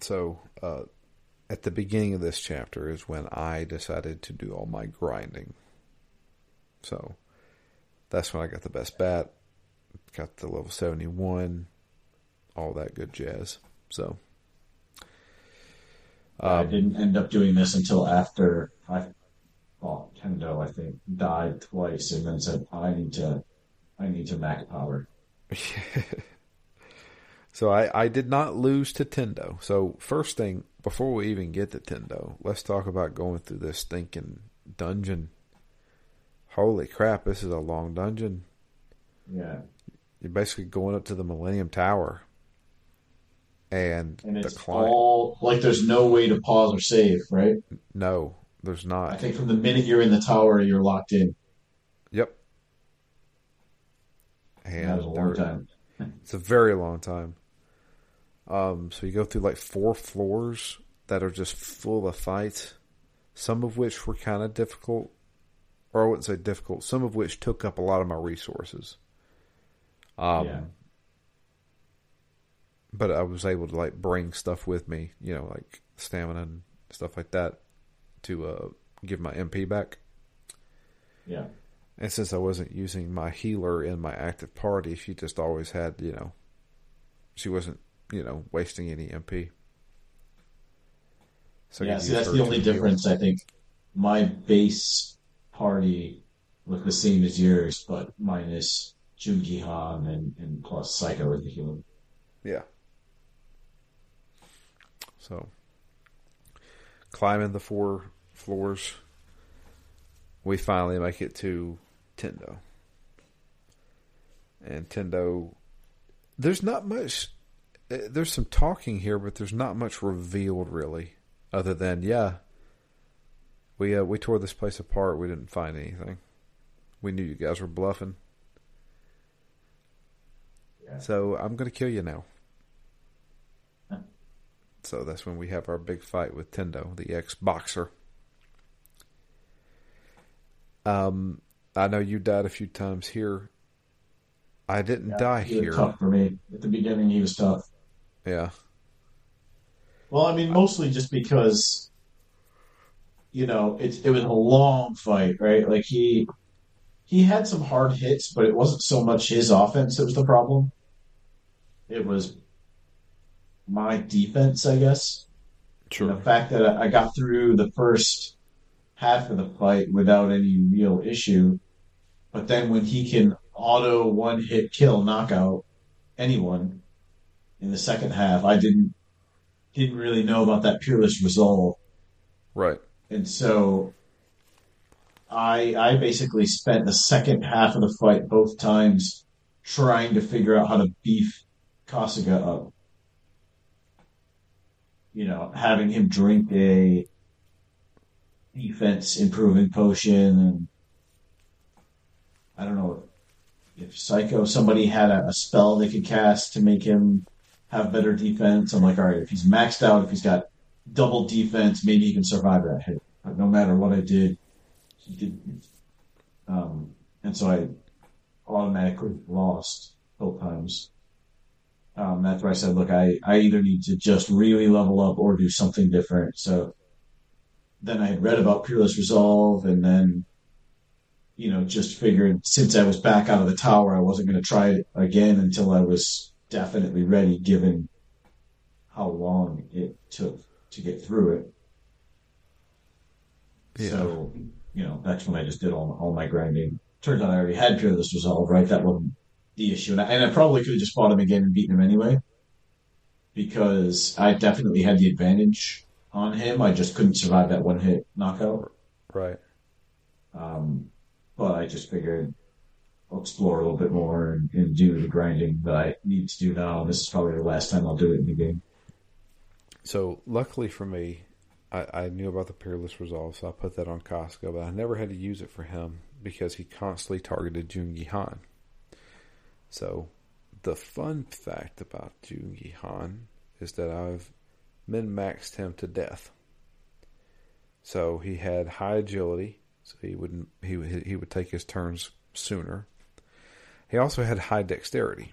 So, uh, at the beginning of this chapter is when I decided to do all my grinding. So, that's when I got the best bat, got the level 71, all that good jazz. So, um, I didn't end up doing this until after I, well, Tendo, I think, died twice and then said, I need to, I need to max power. [LAUGHS] So I, I did not lose to Tendo. So first thing, before we even get to Tendo, let's talk about going through this stinking dungeon. Holy crap, this is a long dungeon. Yeah. You're basically going up to the Millennium Tower. And, and it's the all like there's no way to pause or save, right? No, there's not. I think from the minute you're in the tower, you're locked in. Yep. And that was a long uh, time. It's a very long time. Um, so you go through like four floors that are just full of fights, some of which were kind of difficult, or I wouldn't say difficult, some of which took up a lot of my resources. Um, yeah. But I was able to like bring stuff with me, you know, like stamina and stuff like that to uh, give my MP back. Yeah. And since I wasn't using my healer in my active party, she just always had, you know, she wasn't you know, wasting any MP. So yeah, see, that's the only difference. I think my base party looked the same as yours, but minus Joon-Gi Han and, and plus Saeko as the human. Yeah. So, climbing the four floors, we finally make it to Tendo. and Tendo. There's not much. Uh, There's some talking here, but there's not much revealed really, other than yeah. We uh, we tore this place apart. We didn't find anything. We knew you guys were bluffing. Yeah. So I'm going to kill you now. Huh. So that's when we have our big fight with Tendo, the ex boxer. Um, I know you died a few times here. I didn't Yeah, die he here. Tough for me at the beginning. He was tough. Yeah, Well, I mean, mostly just because, you know, it it was a long fight, right? Like he he had some hard hits, but it wasn't so much his offense that was the problem. It was my defense, I guess. And the fact that I I got through the first half of the fight without any real issue, but then when he can auto one hit kill knockout anyone in the second half, I didn't didn't really know about that peerless resolve, Right. and so I I basically spent the second half of the fight both times trying to figure out how to beef Kasuga up. You know, having him drink a defense improving potion and I don't know if Saeko somebody had a, a spell they could cast to make him have better defense. I'm like, all right, if he's maxed out, if he's got double defense, maybe he can survive that hit. But no matter what I did, he didn't. Um, and so I automatically lost both times. Um, that's why I said, look, I, I either need to just really level up or do something different. So then I had read about Peerless Resolve and then, you know, just figured since I was back out of the tower, I wasn't going to try it again until I was definitely ready, given how long it took to get through it. Yeah. So, you know, that's when I just did all, all my grinding. Turns out I already had Peerless Resolve, right? That wasn't the issue. And I, and I probably could have just fought him again and beaten him anyway. Because I definitely had the advantage on him. I just couldn't survive that one hit knockout. Right. Um, but I just figured I'll explore a little bit more and, and do the grinding that I need to do now. This is probably the last time I'll do it in the game. So luckily for me, I, I knew about the Peerless Resolve, so I put that on Kasuga, but I never had to use it for him because he constantly targeted Joon-Gi Han. So the fun fact about Joon-Gi Han is that I've min maxed him to death. So he had high agility, so he would he he would take his turns sooner. He also had high dexterity,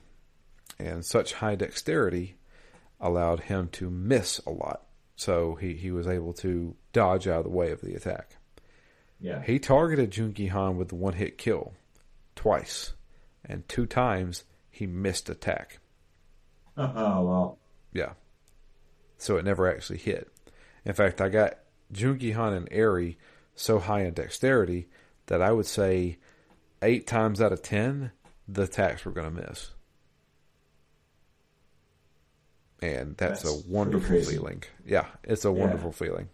and such high dexterity allowed him to miss a lot. So he, he was able to dodge out of the way of the attack. Yeah. He targeted Joon-Gi Han with one hit kill twice, and two times he missed attack. Oh, well. Yeah. So it never actually hit. In fact, I got Joon-Gi Han and Eri so high in dexterity that I would say eight times out of ten, the tax we're going to miss. And that's, That's a wonderful feeling. Yeah, it's a Yeah. wonderful feeling.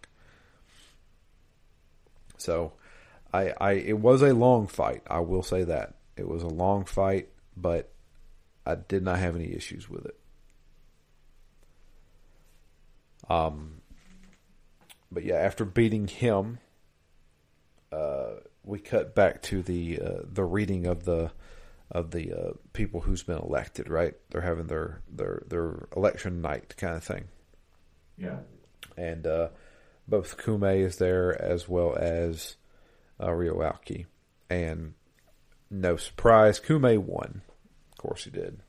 So, I, I, it was a long fight. I will say that it was a long fight, but I did not have any issues with it. Um, but yeah, after beating him, uh, we cut back to the uh, the reading of the of the uh, people who's been elected. Right, they're having their their their election night kind of thing, Yeah. and uh, both Kume is there as well as uh, Ryo Aoki, and no surprise, Kume won. Of course, he did.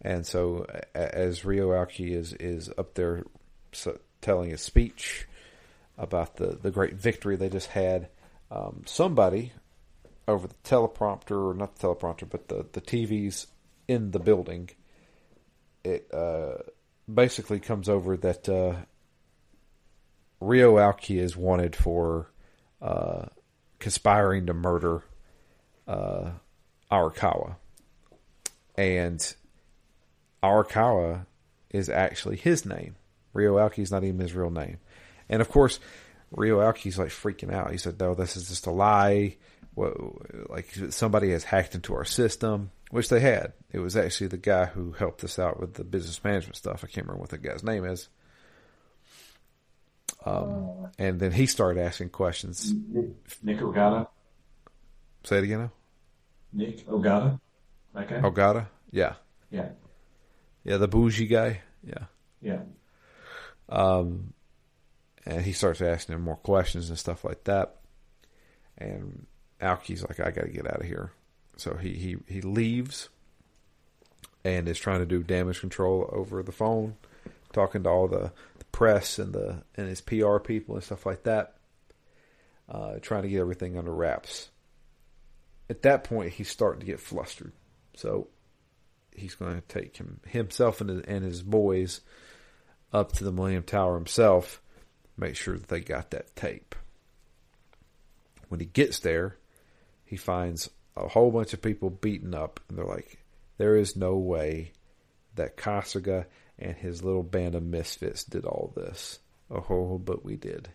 And so, as Ryo Aoki is is up there telling his speech about the the great victory they just had, um, somebody over the teleprompter, or not the teleprompter, but the the TVs in the building, it uh, basically comes over that uh, Ryo Aoki is wanted for uh, conspiring to murder uh, Arakawa. And Arakawa is actually his name. Ryo Aoki is not even his real name. And of course, Ryo Aoki's like freaking out. He said, No, this is just a lie. Like somebody has hacked into our system, which they had. It was actually the guy who helped us out with the business management stuff. I can't remember what the guy's name is. Um, and then he started asking questions. Nick Ogata. Say it again now. Nick Ogata. Guy. Ogata. Yeah. Yeah. Yeah, the bougie guy. Yeah. Yeah. Um, and he starts asking him more questions and stuff like that. And Aoki's like, I got to get out of here. So he, he, he leaves and is trying to do damage control over the phone, talking to all the, the press and the and his PR people and stuff like that, uh, trying to get everything under wraps. At that point, he's starting to get flustered. So he's going to take him himself and his, and his boys up to the Millennium Tower himself, make sure that they got that tape. When he gets there, he finds a whole bunch of people beaten up, and they're like, "There is no way that Kasuga and his little band of misfits did all this." Oh, but we did.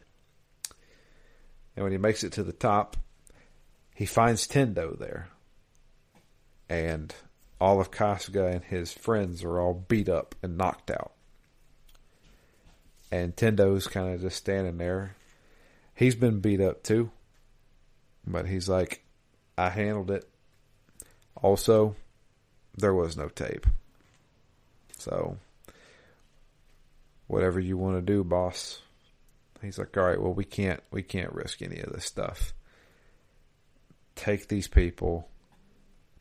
And when he makes it to the top, he finds Tendo there, and all of Kasuga and his friends are all beat up and knocked out. And Tendo's kind of just standing there. He's been beat up too. But he's like, I handled it. Also, there was no tape. So, whatever you want to do, boss. He's like, all right, well, we can't, we can't risk any of this stuff. Take these people,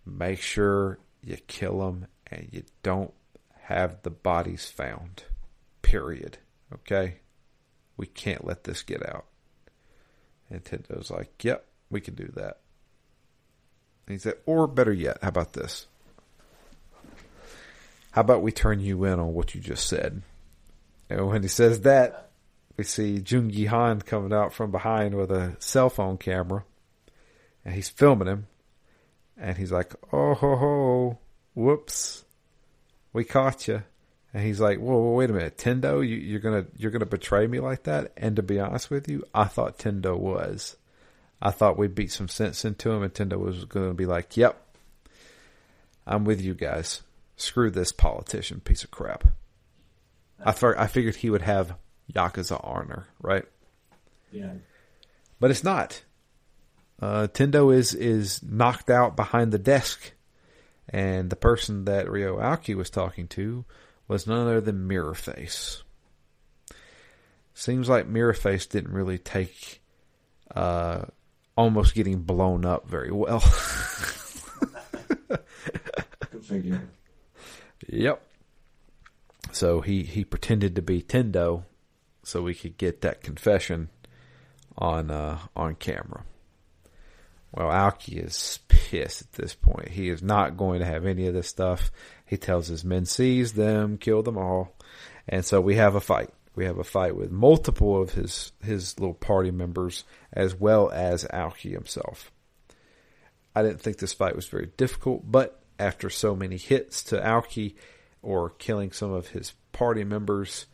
make sure you kill them, and you don't have the bodies found. Period. Okay? We can't let this get out. And Tendo's like, yep, we can do that. And he said, or better yet, how about this? How about we turn you in on what you just said? And when he says that, we see Joon-Gi Han coming out from behind with a cell phone camera. And he's filming him. And he's like, oh ho ho, whoops, we caught you. And he's like, "Whoa, whoa wait a minute, Tendo, you, you're gonna you're gonna betray me like that?" And to be honest with you, I thought Tendo was. I thought we'd beat some sense into him, Nintendo was going to be like, "Yep, I'm with you guys. Screw this politician piece of crap." I I figured he would have Yakuza honor, right? Yeah. But it's not. Uh, Tendo is is knocked out behind the desk, and the person that Ryo Aoki was talking to was none other than Mirror Face. Seems like Mirror Face didn't really take uh, almost getting blown up very well. Good figure. Yep. So he, he pretended to be Tendo so we could get that confession on uh, on camera. Well, Aoki is pissed at this point. He is not going to have any of this stuff. He tells his men, seize them, kill them all. And so we have a fight. We have a fight with multiple of his, his little party members as well as Aoki himself. I didn't think this fight was very difficult, but after so many hits to Aoki or killing some of his party members,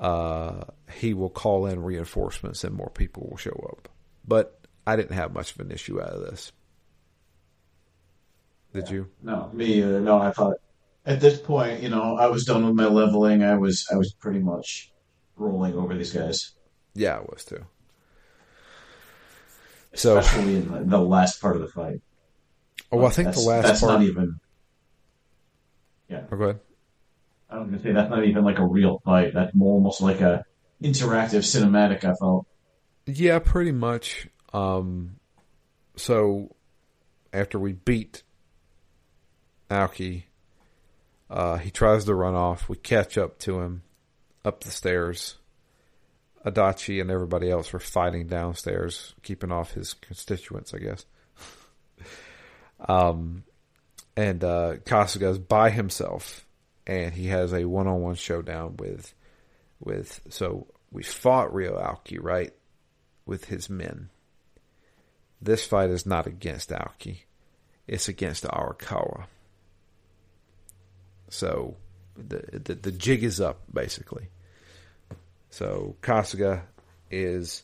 uh, he will call in reinforcements and more people will show up. But I didn't have much of an issue out of this. Did Yeah. you? No, me either. No, I thought at this point, you know, I was done with my leveling. I was I was pretty much rolling over these guys, Yeah, I was too. So, especially in the, the last part of the fight. oh, I think the That's- last that's part. not even. Yeah, Oh, go ahead. I was gonna say that's not even like a real fight. That's more almost like a interactive cinematic. I felt. Yeah, pretty much. Um, so after we beat Aoki, uh, he tries to run off. We catch up to him up the stairs. Adachi and everybody else were fighting downstairs, keeping off his constituents, I guess. [LAUGHS] um, and uh, Kasuga's by himself, and he has a one-on-one showdown with, with. So we fought Ryo Aoki, right? with his men. This fight is not against Aoki. It's against Arakawa. So the, the the jig is up basically. So Kasuga is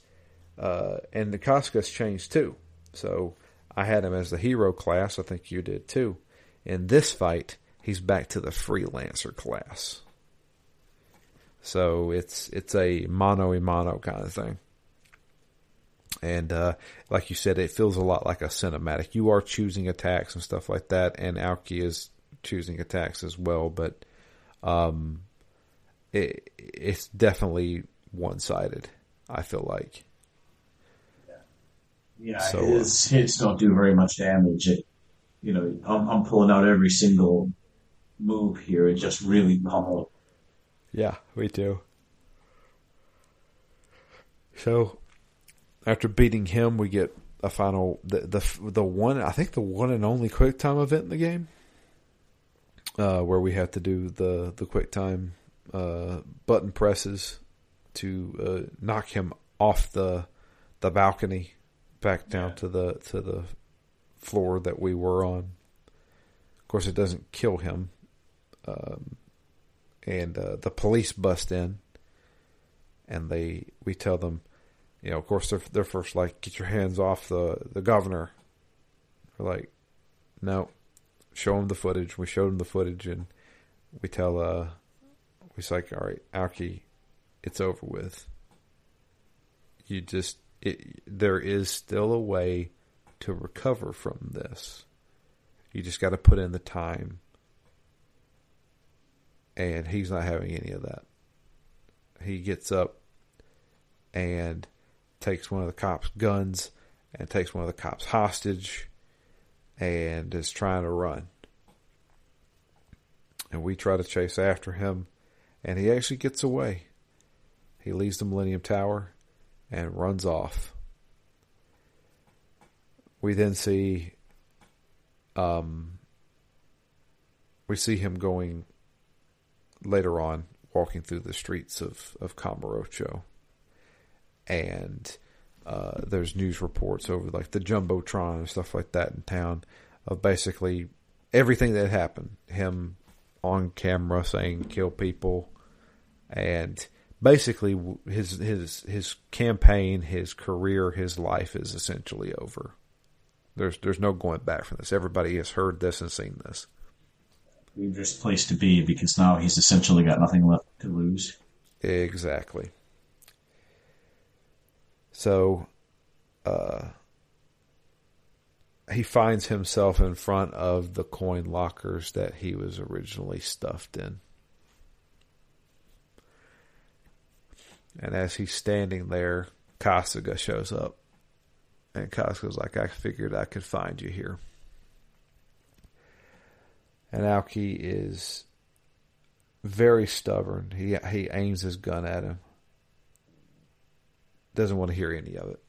uh and the Kasuga's changed too. So I had him as the hero class. I think you did too. In this fight, he's back to the freelancer class. So it's it's a mono a mono kind of thing. And uh, like you said, it feels a lot like a cinematic. You are choosing attacks and stuff like that, and Aoki is choosing attacks as well. But um, it, it's definitely one sided. I feel like. Yeah, so, his uh, hits don't do very much damage. It, you know, I'm, I'm pulling out every single move here and just really pummel. Yeah, we do. So after beating him, we get a final the the the one I think the one and only quick time event in the game, uh, where we have to do the the quick time uh, button presses to uh, knock him off the the balcony back down yeah. to the to the floor that we were on. Of course, it doesn't kill him, um, and uh, the police bust in, and they we tell them you know, of course, they're they're first like, get your hands off the the governor. We're like, no, show him the footage. We showed him the footage, and we tell uh, we like, all right, Aoki, it's over with. You just it, there is still a way to recover from this. You just got to put in the time. And he's not having any of that. He gets up and takes one of the cops' guns and takes one of the cops hostage and is trying to run. And we try to chase after him, and he actually gets away. He leaves the Millennium Tower and runs off. We then see um, we see him going later on walking through the streets of, of Kamurocho and uh, there's news reports over like the jumbotron and stuff like that in town of basically everything that happened. Him on camera saying kill people, and basically his his his campaign, his career, his life is essentially over. There's there's no going back from this. Everybody has heard this and seen this. Dangerous place to be because now he's essentially got nothing left to lose. Exactly. So uh, he finds himself in front of the coin lockers that he was originally stuffed in. And as he's standing there, Kasuga shows up. And Kasuga's like, I figured I could find you here. And Aoki is very stubborn. He he aims his gun at him doesn't want to hear any of it.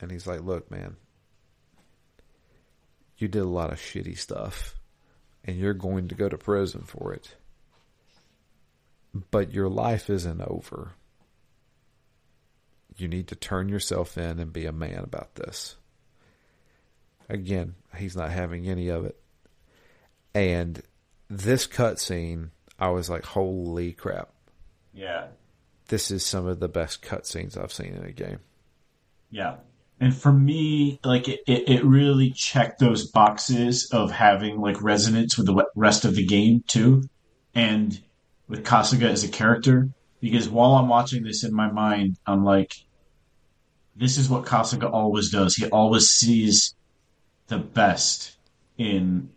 And he's like, Look, man, you did a lot of shitty stuff, and you're going to go to prison for it. But your life isn't over. You need to turn yourself in and be a man about this. Again, he's not having any of it. And this cutscene, I was like, holy crap. Yeah this is some of the best cutscenes I've seen in a game. Yeah. And for me, like it, it really checked those boxes of having like resonance with the rest of the game too, and with Kasuga as a character. Because while I'm watching this in my mind, I'm like, this is what Kasuga always does. He always sees the best in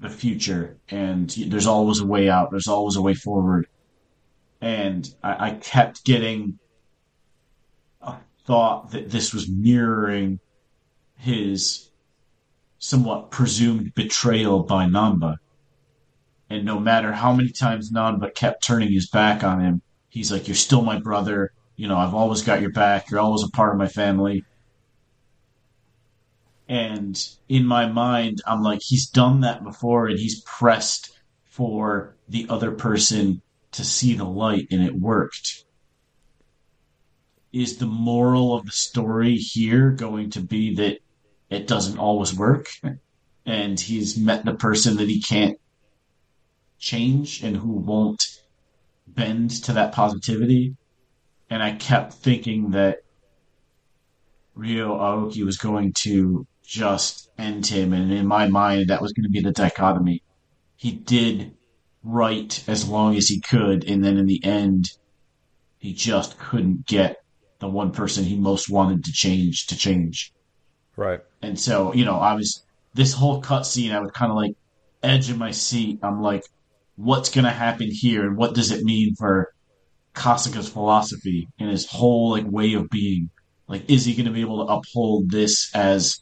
the future, and there's always a way out. There's always a way forward and I, I kept getting a thought that this was mirroring his somewhat presumed betrayal by Namba. And no matter how many times Namba kept turning his back on him, he's like, You're still my brother. You know, I've always got your back. You're always a part of my family. And in my mind, I'm like, He's done that before and he's pressed for the other person to see the light and it worked. Is the moral of the story here going to be that it doesn't always work [LAUGHS] and he's met the person that he can't change and who won't bend to that positivity? And I kept thinking that Ryo Aoki was going to just end him. And in my mind, that was going to be the dichotomy. He did right as long as he could, and then in the end, he just couldn't get the one person he most wanted to change to change. Right. And so, you know, I was this whole cutscene. I was kind of like edge of my seat. I'm like, what's going to happen here, and what does it mean for Kasuga's philosophy and his whole like way of being? Like, is he going to be able to uphold this as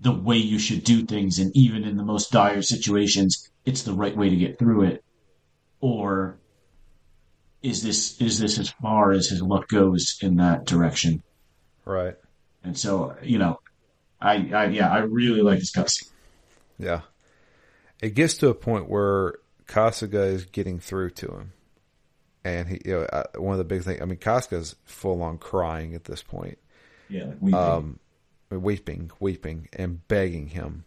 the way you should do things, and even in the most dire situations, it's the right way to get through it? Or is this is this as far as his luck goes in that direction? Right. And so, you know, I, I yeah, I really like this cutscene. Yeah. It gets to a point where Kasuga is getting through to him. And he, you know, uh, one of the big things, I mean, Kasuga's full on crying at this point. Yeah, like weeping. Um, weeping, weeping, and begging him.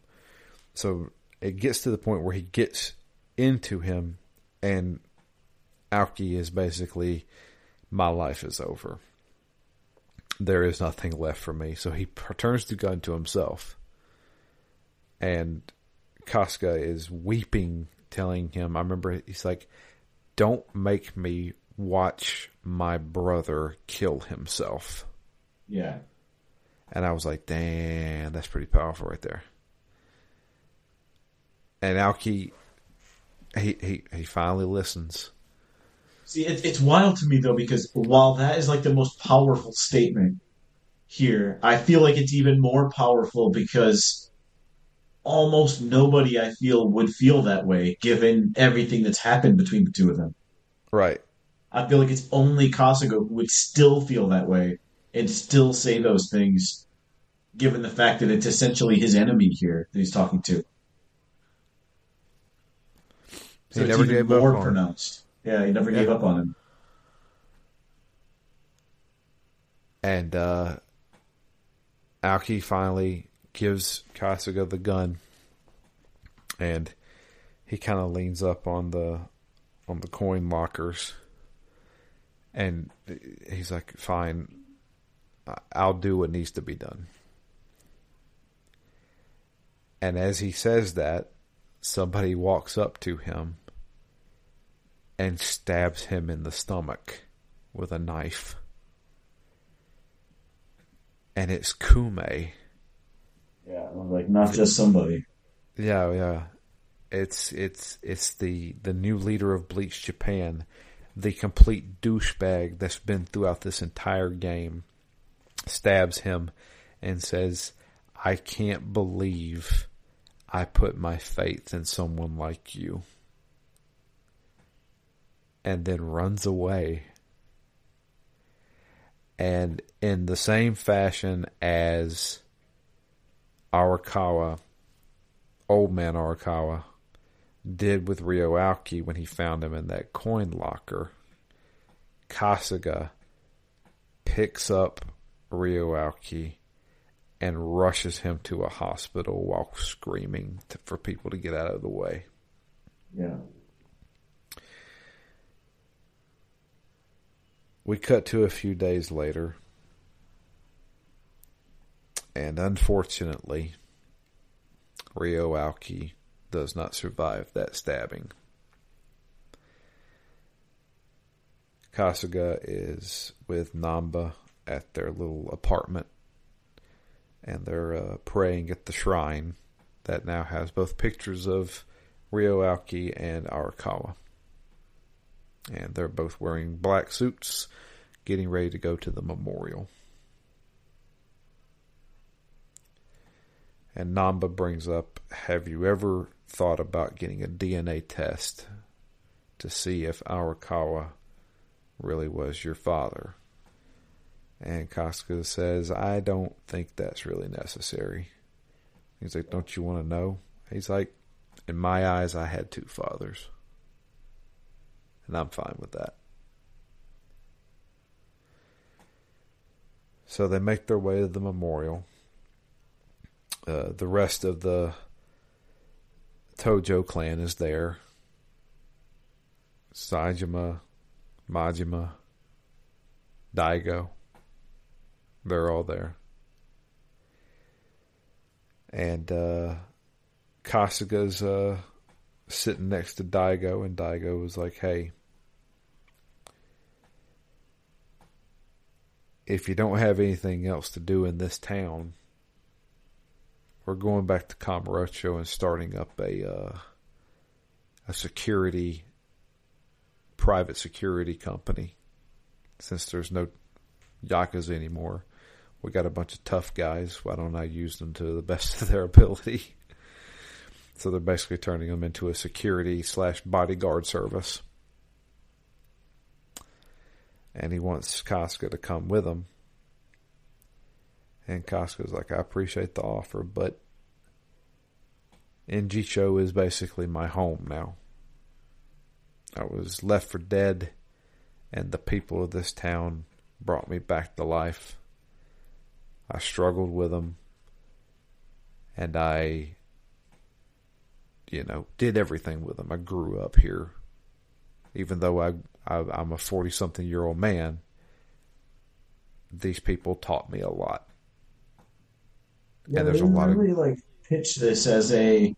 So it gets to the point where he gets into him, and Aoki is basically, my life is over. There is nothing left for me. So he turns the gun to himself. And Kasuga is weeping, telling him, I remember he's like, don't make me watch my brother kill himself. Yeah. And I was like, damn, that's pretty powerful right there. And Aoki, he, he, he finally listens. See, it, it's wild to me though because while that is like the most powerful statement here, I feel like it's even more powerful because almost nobody I feel would feel that way given everything that's happened between the two of them. Right. I feel like it's only Kasuga who would still feel that way and still say those things, given the fact that it's essentially his enemy here that he's talking to. So He it's never even gave up more on him. pronounced. Yeah, he never gave up on him. And uh, Aoki finally gives Kasuga the gun, and he kind of leans up on the on the coin lockers, and he's like, "Fine, I'll do what needs to be done." And as he says that, somebody walks up to him and stabs him in the stomach with a knife and it's Kume. Yeah, like not just somebody. Yeah, yeah. It's it's it's the the new leader of Bleach Japan, the complete douchebag that's been throughout this entire game. Stabs him and says, "I can't believe I put my faith in someone like you." And then runs away. And in the same fashion as Arakawa, old man Arakawa, did with Ryo Aoki when he found him in that coin locker, Kasuga picks up Ryo Aoki and rushes him to a hospital while screaming to, for people to get out of the way. Yeah. We cut to a few days later, and unfortunately, Ryo Aoki does not survive that stabbing. Kasuga is with Namba at their little apartment, and they're uh, praying at the shrine that now has both pictures of Ryo Aoki and Arakawa. And they're both wearing black suits, getting ready to go to the memorial. And Namba brings up Have you ever thought about getting a DNA test to see if Arakawa really was your father? And Kasuga says, I don't think that's really necessary. He's like, Don't you want to know? He's like, In my eyes, I had two fathers. And I'm fine with that. So they make their way to the memorial. Uh, the rest of the Tojo clan is there. Saejima, Majima, Daigo. They're all there. And uh, Kasuga's uh, sitting next to Daigo, and Daigo was like, "Hey, if you don't have anything else to do in this town, we're going back to Kamurocho and starting up a uh, a security private security company. Since there's no yakuza anymore, we got a bunch of tough guys. Why don't I use them to the [LAUGHS] best of their ability?" So they're basically turning them into a security slash bodyguard service. And he wants Kasuga to come with him. And Kasuga's like, I appreciate the offer, but Ijincho is basically my home now. I was left for dead, and the people of this town brought me back to life. I struggled with them, and I you know, did everything with them. I grew up here, even though I, I am a forty something year old man. These people taught me a lot, yeah, and there's a lot of really of like pitch this as a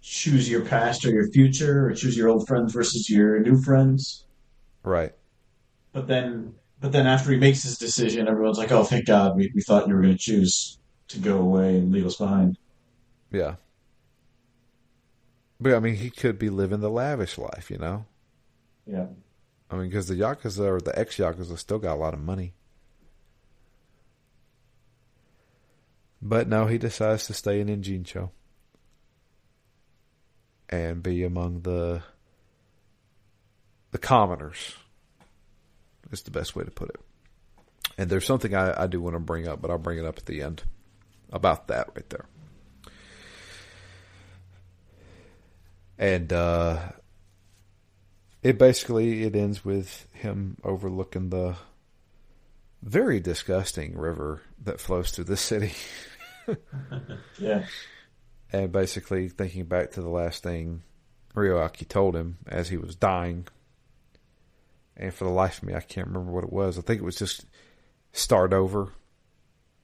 choose your past or your future, or choose your old friends versus your new friends. Right. But then, but then after he makes his decision, everyone's like, "Oh, thank God, we we thought you were going to choose to go away and leave us behind." Yeah. But I mean, he could be living the lavish life, you know. Yeah. I mean, because the yakuza or the ex yakuza still got a lot of money. But no, he decides to stay in Ijincho and be among the the commoners. Is the best way to put it. And there's something I, I do want to bring up, but I'll bring it up at the end about that right there. and uh, it basically it ends with him overlooking the very disgusting river that flows through the city. [LAUGHS] yeah. And basically thinking back to the last thing Ryo Aoki told him as he was dying. And for the life of me, I can't remember what it was. I think it was just start over.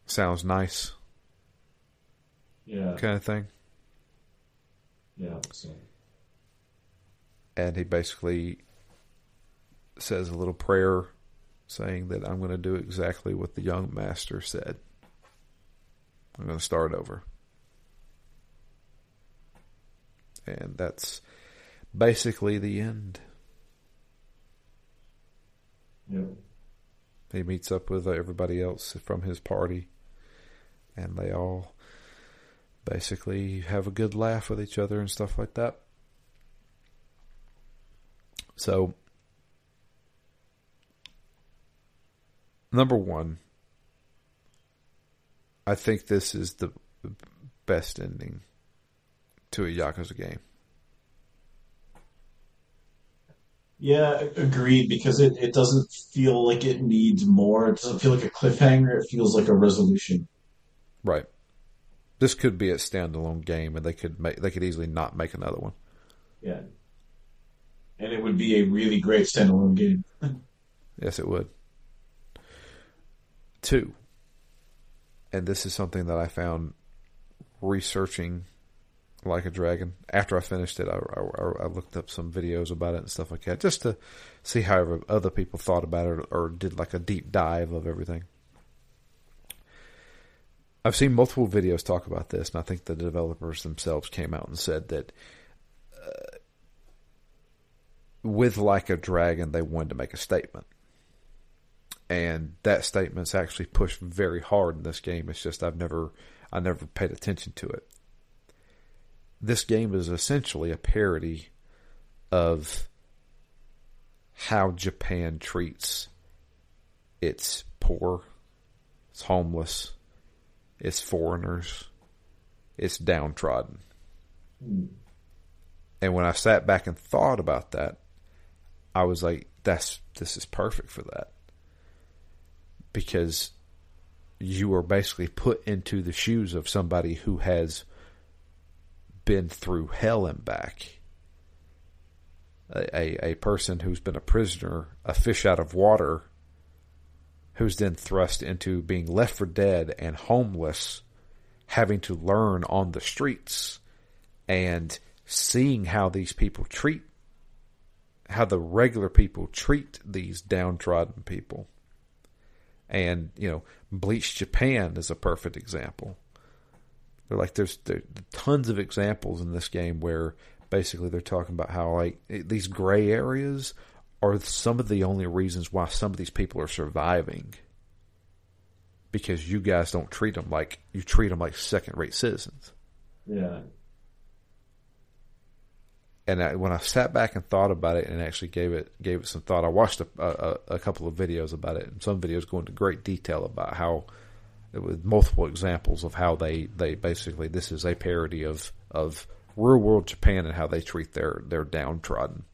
Sounds nice. Yeah. Kind of thing. Yeah. So and he basically says a little prayer saying that I'm going to do exactly what the young master said. I'm going to start over. And that's basically the end. Yep. He meets up with everybody else from his party, and they all basically have a good laugh with each other and stuff like that. So, number one, I think this is the best ending to a Yakuza game. Yeah, agreed. Because it, it doesn't feel like it needs more. It doesn't feel like a cliffhanger. It feels like a resolution. Right. This could be a standalone game, and they could make they could easily not make another one. Yeah and it would be a really great standalone game. [LAUGHS] yes, it would. Two, and this is something that I found researching like a dragon. After I finished it, I, I, I, looked up some videos about it and stuff like that, just to see how other people thought about it or did like a deep dive of everything. I've seen multiple videos talk about this, and I think the developers themselves came out and said that uh, with Like a Dragon, they wanted to make a statement. And that statement's actually pushed very hard in this game. It's just I've never I never paid attention to it. This game is essentially a parody of how Japan treats its poor, its homeless, its foreigners, its downtrodden. And when I sat back and thought about that, I was like, that's this is perfect for that. Because you are basically put into the shoes of somebody who has been through hell and back. A, a, a person who's been a prisoner, a fish out of water, who's then thrust into being left for dead and homeless having to learn on the streets and seeing how these people treat how the regular people treat these downtrodden people. And, you know, Bleach Japan is a perfect example. They're like there's there, tons of examples in this game where basically they're talking about how like eh, these gray areas are some of the only reasons why some of these people are surviving because you guys don't treat them like you treat them like second rate citizens. Yeah. And I, when I sat back and thought about it and actually gave it gave it some thought, I watched a, a, a couple of videos about it, and some videos go into great detail about how, with multiple examples of how they, they basically this is a parody of of real world Japan and how they treat their their downtrodden.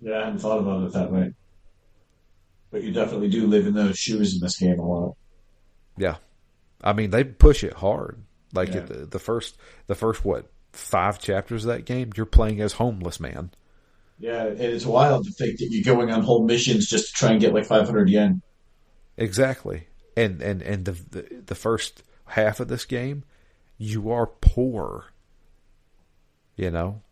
Yeah, I hadn't thought about it that way. But you definitely do live in those shoes in this game a lot. Yeah, I mean they push it hard. Like Yeah. the, the first, the first what five chapters of that game, you're playing as homeless man. Yeah, and it's wild to think that you're going on whole missions just to try and get like 500 yen. Exactly, and and and the the, the first half of this game, you are poor. You know,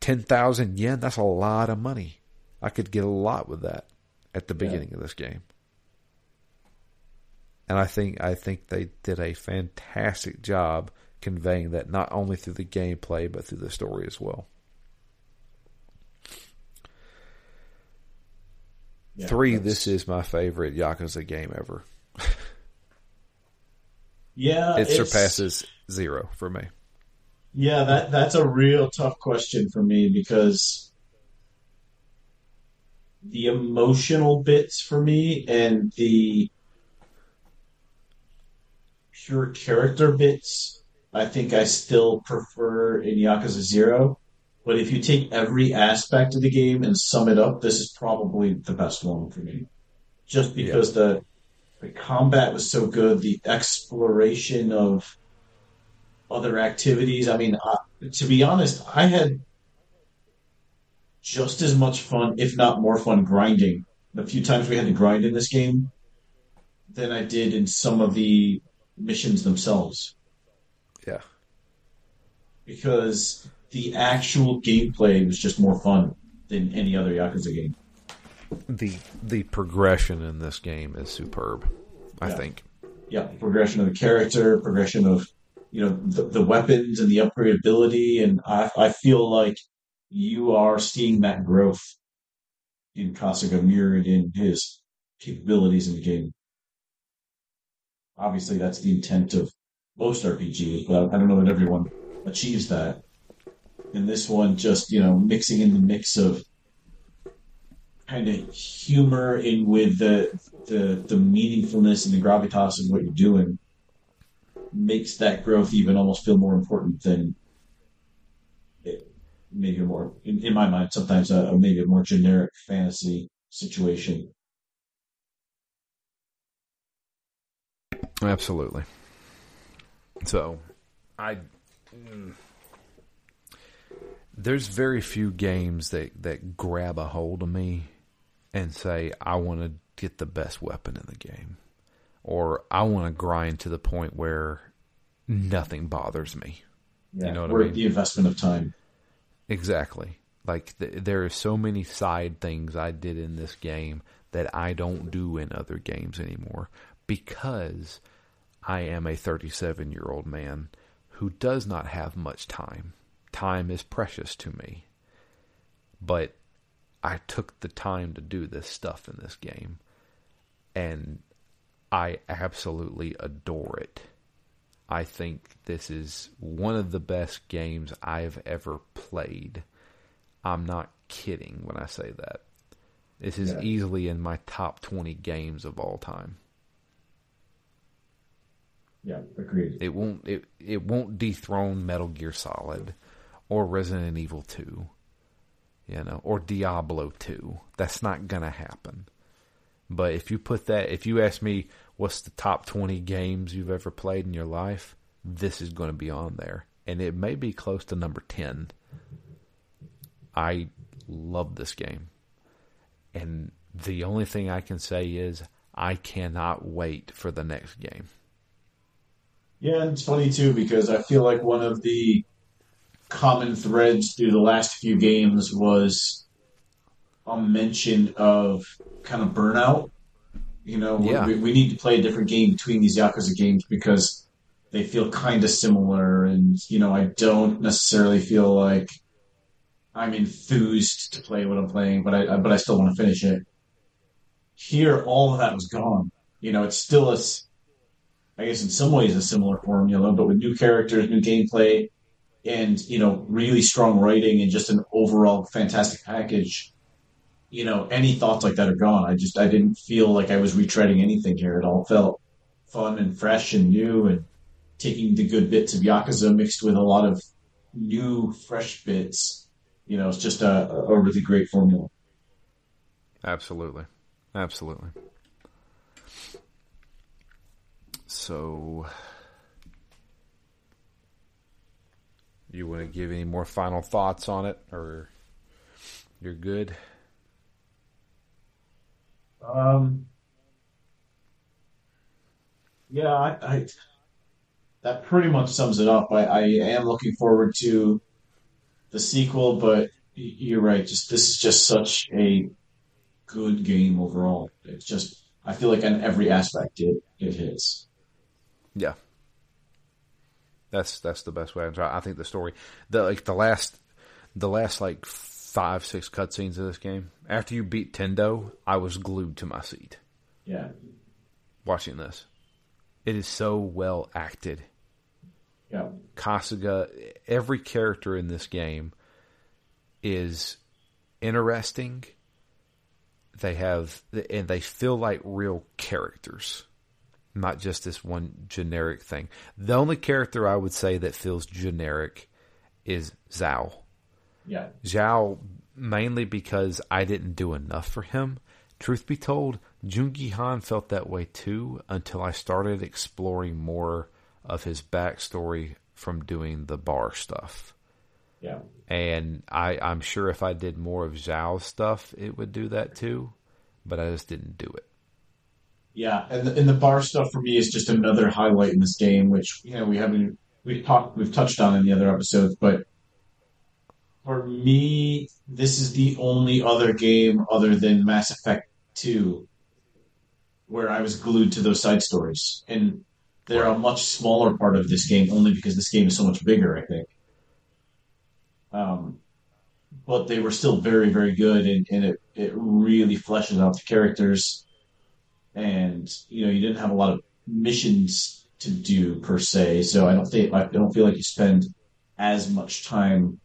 ten thousand yen. That's a lot of money. I could get a lot with that at the beginning of this game. And I think I think they did a fantastic job conveying that not only through the gameplay but through the story as well. Yeah, Three, that's- this is my favorite Yakuza game ever. [LAUGHS] Yeah, It it's- surpasses zero for me. Yeah, that that's a real tough question for me because the emotional bits for me and the pure character bits, I think I still prefer in Yakuza Zero. But if you take every aspect of the game and sum it up, this is probably the best one for me. Just because the the combat was so good, the exploration of other activities. I mean, uh, to be honest, I had just as much fun, if not more fun, grinding the few times we had to grind in this game than I did in some of the missions themselves. Yeah. Because the actual gameplay was just more fun than any other Yakuza game. the the progression in this game is superb. I Yeah. think. yeah, progression of the character, progression of you know the, the weapons and the upgradability, and I I feel like you are seeing that growth in Kasuga mirrored in his capabilities in the game. Obviously, that's the intent of most RPGs, but I don't know that everyone achieves that. And this one, just you know, mixing in the mix of kind of humor in with the the the meaningfulness and the gravitas of what you're doing makes that growth even almost feel more important than it, maybe a more in, in my mind sometimes a, a maybe a more generic fantasy situation Absolutely. So, I mm, there's very few games that that grab a hold of me and say I want to get the best weapon in the game or I want to grind to the point where nothing bothers me. yeah, know what I mean? the investment of time Exactly. Like th- there are so many side things I did in this game that I don't do in other games anymore because I am a 37 year old man who does not have much time. Time is precious to me. But I took the time to do this stuff in this game and I absolutely adore it. I think this is one of the best games I've ever played. I'm not kidding when I say that. This is Yeah. easily in my top 20 games of all time. yeah agreed It won't it it won't dethrone Metal Gear Solid or Resident Evil 2. You know, or Diablo 2. That's not going to happen. But if you put that if you ask me what's the top 20 games you've ever played in your life, this is going to be on there and it may be close to number 10. I love this game. And the only thing I can say is I cannot wait for the next game. Yeah, it's funny too because I feel like one of the common threads through the last few games was a mention of kind of burnout. You know, Yeah. we, we need to play a different game between these Yakuza games because they feel kind of similar, and you know, I don't necessarily feel like I'm enthused to play what I'm playing, but I but I still want to finish it. Here, all of that was gone. You know, it's still a, I guess in some ways a similar formula, but with new characters, new gameplay, and you know, really strong writing and just an overall fantastic package. You know, any thoughts like that are gone. I just I didn't feel like I was retreading anything here. It all felt fun and fresh and new and taking the good bits of Yakuza mixed with a lot of new, fresh bits. You know, it's just a, a really great formula. Absolutely. Absolutely. So, you want to give any more final thoughts on it, or you're good? Um, yeah, I, I that pretty much sums it up. I, I am looking forward to the sequel, but you're right. Just this is just such a good game overall. It's just I feel like on every aspect it it hits. Yeah. That's that's the best way. to try. I think the story, the like the last, the last like five six cutscenes of this game. After you beat Tendo, I was glued to my seat Yeah, watching this. It is so well acted. yeah, Kasuga, every character in this game is interesting. They have, and they feel like real characters, not just this one generic thing. The only character I would say that feels generic is Zhao. yeah, Zhao, mainly because I didn't do enough for him. Truth be told, Joon-Gi Han felt that way too until I started exploring more of his backstory from doing the bar stuff. yeah. And I, I'm sure if I did more of Zhao's stuff, it would do that too. But I just didn't do it. Yeah, and the, and the bar stuff for me is just another highlight in this game, which you know we haven't we've talked we've touched on in the other episodes, but for me, this is the only other game other than Mass Effect Two where I was glued to those side stories, and they're a much smaller part of this game, only because this game is so much bigger. I think, um, but they were still very very good, and, and it it really fleshes out the characters and you know you didn't have a lot of missions to do per se so i don't think i don't feel like you spend as much time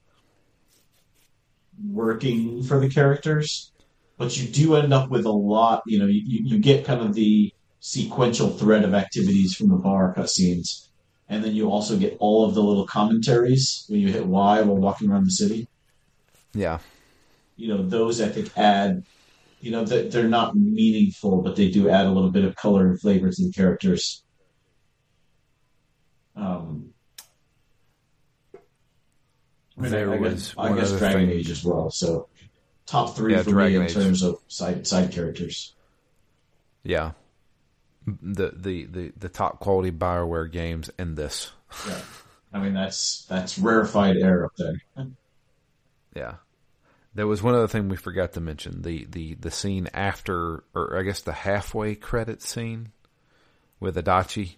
working for the characters but you do end up with a lot you know you, you get kind of the sequential thread of activities from the bar cutscenes and then you also get all of the little commentaries when you hit y while walking around the city Yeah. you know those i think add you know that they're not meaningful but they do add a little bit of color and flavors and characters um I There I, guess, I guess Dragon thing. Age as well. So top three Yeah, for Dragon me in Age. terms of side side characters. Yeah. The, the, the, the top quality Bioware games and this. Yeah, I mean that's that's rarefied air up there. [LAUGHS] Yeah. There was one other thing we forgot to mention. The, the, the scene after, or I guess the halfway credit scene with Adachi.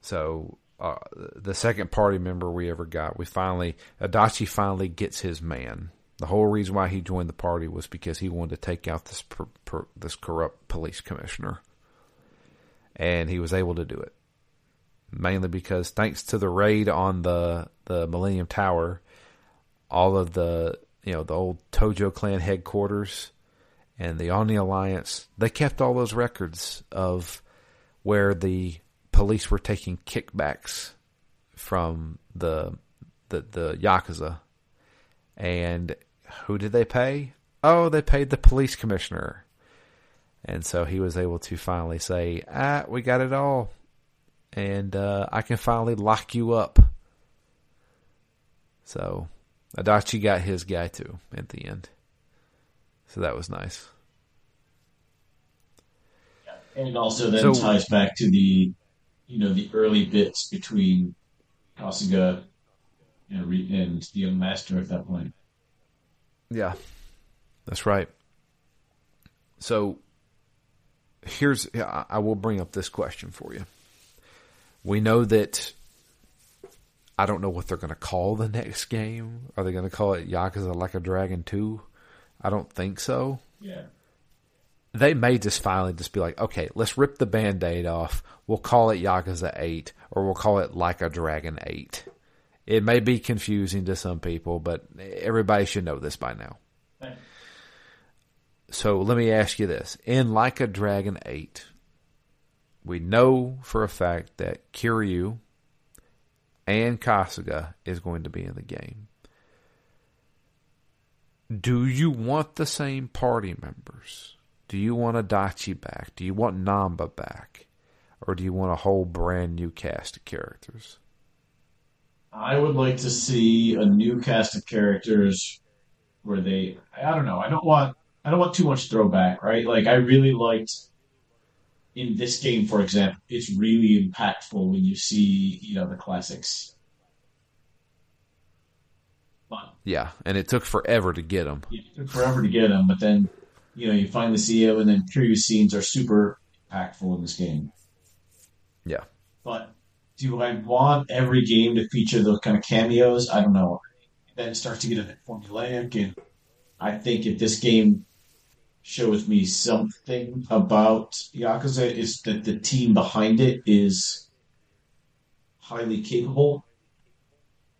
So, uh, the second party member we ever got, we finally, Adachi finally gets his man. The whole reason why he joined the party was because he wanted to take out this, per, per, this corrupt police commissioner. And he was able to do it. Mainly because thanks to the raid on the, the Millennium Tower, all of the you know the old Tojo clan headquarters and the Omi Alliance they kept all those records of where the police were taking kickbacks from the the the yakuza. And who did they pay? Oh they paid the police commissioner. And so he was able to finally say ah we got it all. And uh, I can finally lock you up. So Adachi got his guy too at the end. So that was nice. And it also then So- ties back to the you know, the early bits between Kasuga and, and the young master at that point. Yeah, that's right. So here's I will bring up this question for you. We know that I don't know what they're going to call the next game. Are they going to call it Yakuza Like a Dragon 2? I don't think so. Yeah. They may just finally just be like, okay, let's rip the band aid off. We'll call it Yakuza 8 or we'll call it Like a Dragon 8. It may be confusing to some people, but everybody should know this by now. So let me ask you this. In Like a Dragon 8, we know for a fact that Kiryu and Kasuga is going to be in the game. Do you want the same party members? Do you want Adachi back? Do you want Namba back? Or do you want a whole brand new cast of characters? I would like to see a new cast of characters where they I don't know, I don't want I don't want too much throwback, right? Like I really liked in this game, for example, it's really impactful when you see, you know, the classics. But, yeah, and it took forever to get them. It took forever to get them, but then, you know, you finally see them, and then curious scenes are super impactful in this game. Yeah. But do I want every game to feature those kind of cameos? I don't know. Then it starts to get a bit formulaic, and I think if this game shows me something about Yakuza is that the team behind it is highly capable.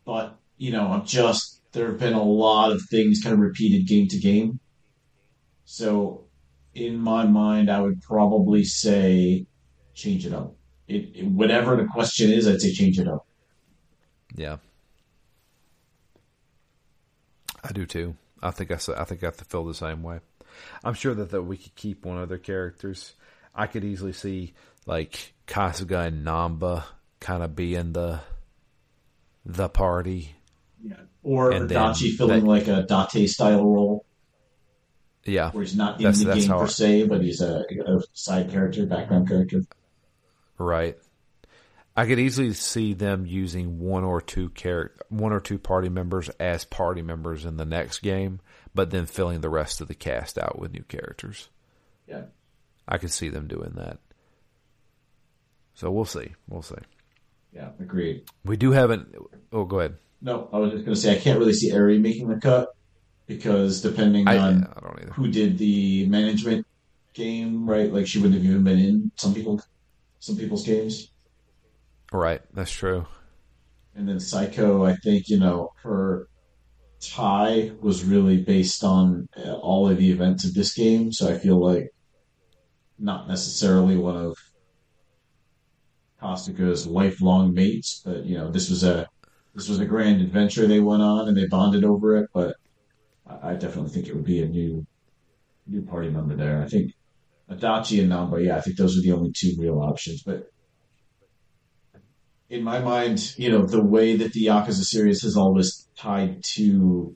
But, you know, I'm just, there have been a lot of things kind of repeated game to game. So, in my mind, I would probably say change it up. It, it, whatever the question is, I'd say change it up. Yeah. I do too. I think I, I think I feel the same way. I'm sure that, that we could keep one of their characters. I could easily see like Kasuga and Namba kind of being the the party. Yeah. Or Adachi filling that, like a Date style role. Yeah. Where he's not in that's, the game per I, se, but he's a, a side character, background character. Right. I could easily see them using one or two character, one or two party members as party members in the next game, but then filling the rest of the cast out with new characters. Yeah. I could see them doing that. So we'll see. We'll see. Yeah, agreed. We do have an. Oh, go ahead. No, I was just going to say I can't really see Eri making the cut because depending I, on I who did the management game, right? Like she wouldn't have even been in some people, some people's games. Right, that's true. And then Saeko, I think you know her tie was really based on uh, all of the events of this game, so I feel like not necessarily one of Kasuga's lifelong mates, but you know, this was a this was a grand adventure they went on and they bonded over it. But I definitely think it would be a new new party member there. I think Adachi and Namba, yeah, I think those are the only two real options. But in my mind, you know, the way that the Yakuza series has always tied to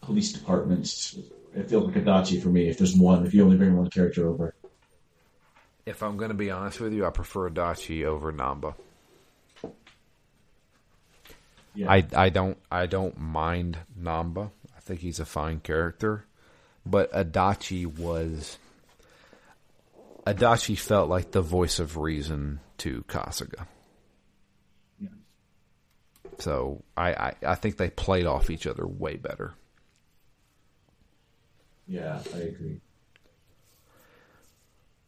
police departments, it feels like Adachi for me. If there's one, if you only bring one character over. If I'm going to be honest with you, I prefer Adachi over Namba. Yeah. I I don't I don't mind Namba. I think he's a fine character, but Adachi was Adachi felt like the voice of reason to Kasuga. So I, I, I think they played off each other way better. Yeah, I agree.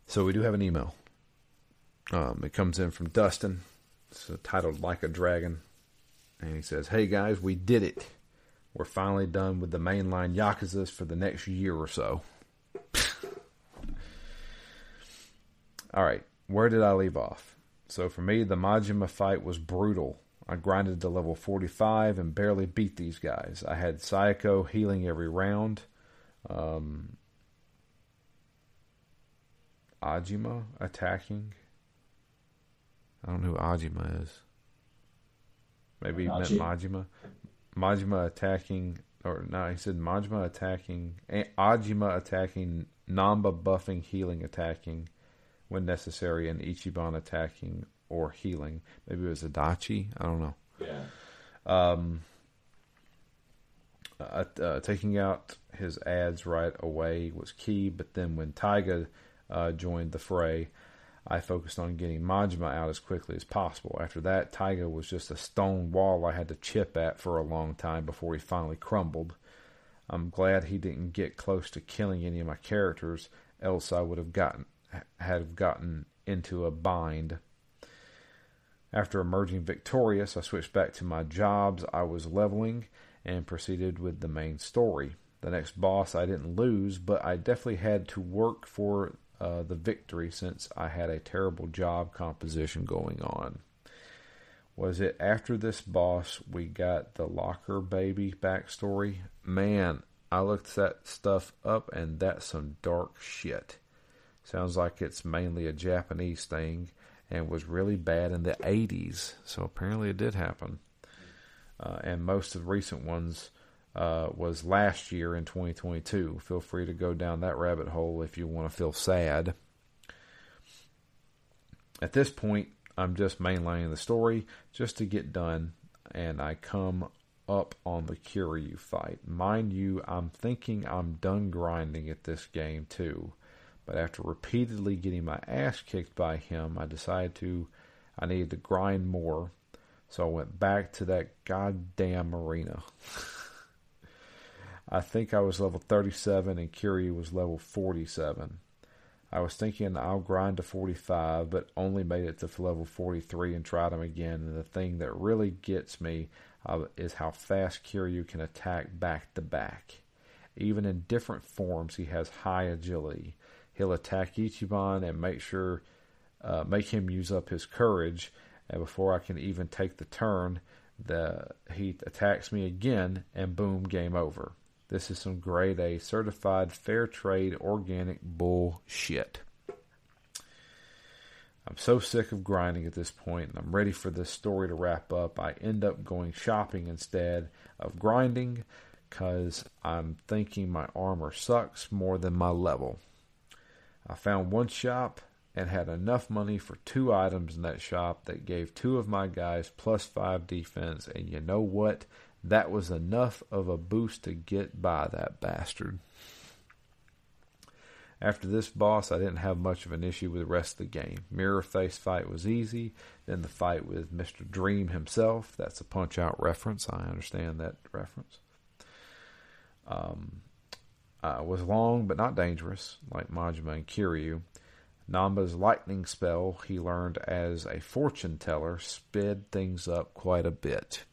So we do have an email. Um, it comes in from Dustin. It's titled Like a Dragon. And he says, Hey guys, we did it. We're finally done with the mainline Yakuzas for the next year or so. [LAUGHS] All right, where did I leave off? So for me, the Majima fight was brutal. I grinded to level 45 and barely beat these guys. I had Saeko healing every round. Um, Ajima attacking. I don't know who Ajima is. Maybe he meant Majima. Majima attacking, or no, he said Majima attacking, Ajima attacking, Namba buffing, healing, attacking when necessary, and Ichiban attacking or healing. Maybe it was Adachi. I don't know. Yeah. Um, uh, uh, taking out his ads right away was key, but then when Taiga uh, joined the fray, I focused on getting Majima out as quickly as possible. After that, Taiga was just a stone wall I had to chip at for a long time before he finally crumbled. I'm glad he didn't get close to killing any of my characters, else I would have gotten had gotten into a bind. After emerging victorious, I switched back to my jobs I was leveling and proceeded with the main story. The next boss I didn't lose, but I definitely had to work for uh, the victory since I had a terrible job composition going on. Was it after this boss we got the locker baby backstory? Man, I looked that stuff up and that's some dark shit. Sounds like it's mainly a Japanese thing and was really bad in the 80s. So apparently it did happen. Uh, and most of the recent ones uh, was last year in 2022. Feel free to go down that rabbit hole if you want to feel sad. At this point, I'm just mainlining the story just to get done, and I come up on the Kiryu fight. Mind you, I'm thinking I'm done grinding at this game too, but after repeatedly getting my ass kicked by him, I decided to I needed to grind more, so I went back to that goddamn arena. [LAUGHS] I think I was level 37 and Kiryu was level 47. I was thinking I'll grind to 45, but only made it to level 43 and tried him again. And the thing that really gets me uh, is how fast Kiryu can attack back to back. Even in different forms, he has high agility. He'll attack Ichiban and make sure, uh, make him use up his courage. And before I can even take the turn, the he attacks me again, and boom, game over. This is some grade A certified fair trade organic bullshit. I'm so sick of grinding at this point and I'm ready for this story to wrap up. I end up going shopping instead of grinding because I'm thinking my armor sucks more than my level. I found one shop and had enough money for two items in that shop that gave two of my guys plus five defense. And you know what? That was enough of a boost to get by that bastard. After this boss, I didn't have much of an issue with the rest of the game. Mirror face fight was easy. Then the fight with Mr. Dream himself. That's a punch out reference. I understand that reference. Um, uh, was long but not dangerous, like Majima and Kiryu. Nanba's lightning spell he learned as a fortune teller sped things up quite a bit.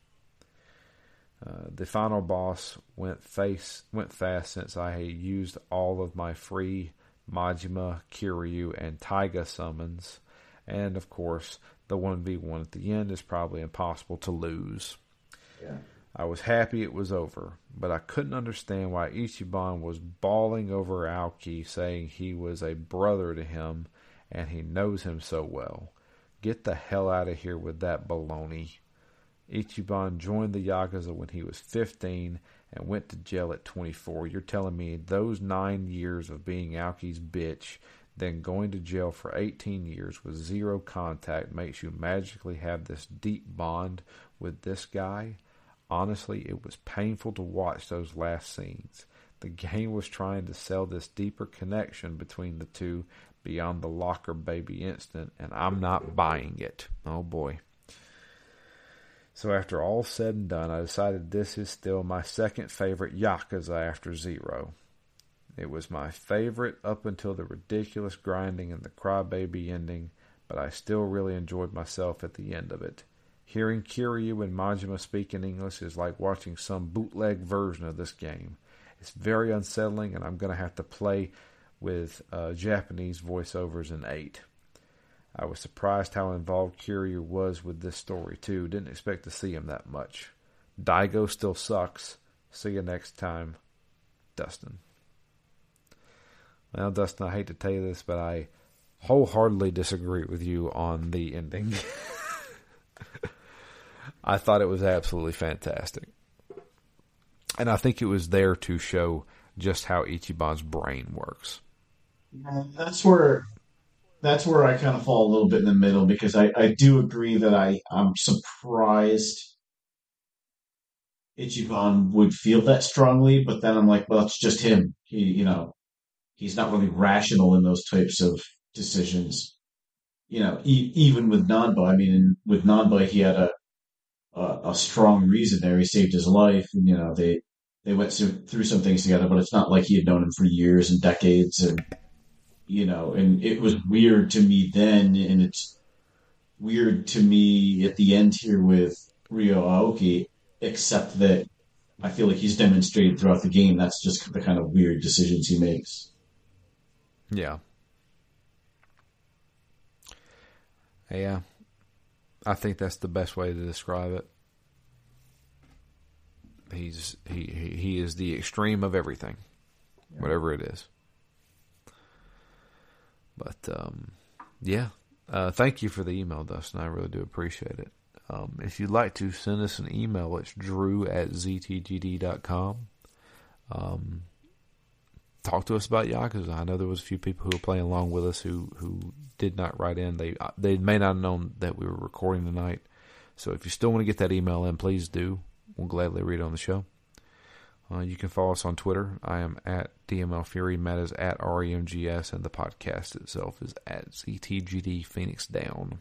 Uh, the final boss went face went fast since I had used all of my free Majima, Kiryu, and Taiga summons, and of course the one v one at the end is probably impossible to lose. Yeah. I was happy it was over, but I couldn't understand why Ichiban was bawling over Aoki, saying he was a brother to him and he knows him so well. Get the hell out of here with that baloney. Ichiban joined the Yakuza when he was 15 and went to jail at 24. You're telling me those nine years of being Aoki's bitch, then going to jail for 18 years with zero contact makes you magically have this deep bond with this guy? Honestly, it was painful to watch those last scenes. The game was trying to sell this deeper connection between the two beyond the locker baby instant, and I'm not buying it. Oh boy. So after all said and done, I decided this is still my second favorite Yakuza after Zero. It was my favorite up until the ridiculous grinding and the crybaby ending, but I still really enjoyed myself at the end of it. Hearing Kiryu and Majima speak in English is like watching some bootleg version of this game. It's very unsettling, and I'm going to have to play with uh, Japanese voiceovers in 8. I was surprised how involved Kiryu was with this story, too. Didn't expect to see him that much. Daigo still sucks. See you next time, Dustin. Well, Dustin, I hate to tell you this, but I wholeheartedly disagree with you on the ending. [LAUGHS] I thought it was absolutely fantastic. And I think it was there to show just how Ichiban's brain works. that's where that's where I kind of fall a little bit in the middle because I, I do agree that I I'm surprised Ichiban would feel that strongly, but then I'm like, well, it's just him. He, you know, he's not really rational in those types of decisions. You know, e- even with Nanba, I mean, with Nanba, he had a, a a strong reason there. He saved his life, and you know, they they went through, through some things together. But it's not like he had known him for years and decades, and you know, and it was weird to me then, and it's weird to me at the end here with Ryo Aoki, except that I feel like he's demonstrated throughout the game that's just the kind of weird decisions he makes. Yeah. Yeah. I think that's the best way to describe it. He's he he, is the extreme of everything, whatever it is. But um, yeah, uh, thank you for the email, Dustin. I really do appreciate it. Um, if you'd like to send us an email, it's drew at ztgd.com. Um, talk to us about Yakuza. I know there was a few people who were playing along with us who, who did not write in. They they may not have known that we were recording tonight. So if you still want to get that email in, please do. We'll gladly read it on the show. Uh, you can follow us on Twitter. I am at DML Fury. Matt is at REMGS, and the podcast itself is at ZTGD Phoenix Down.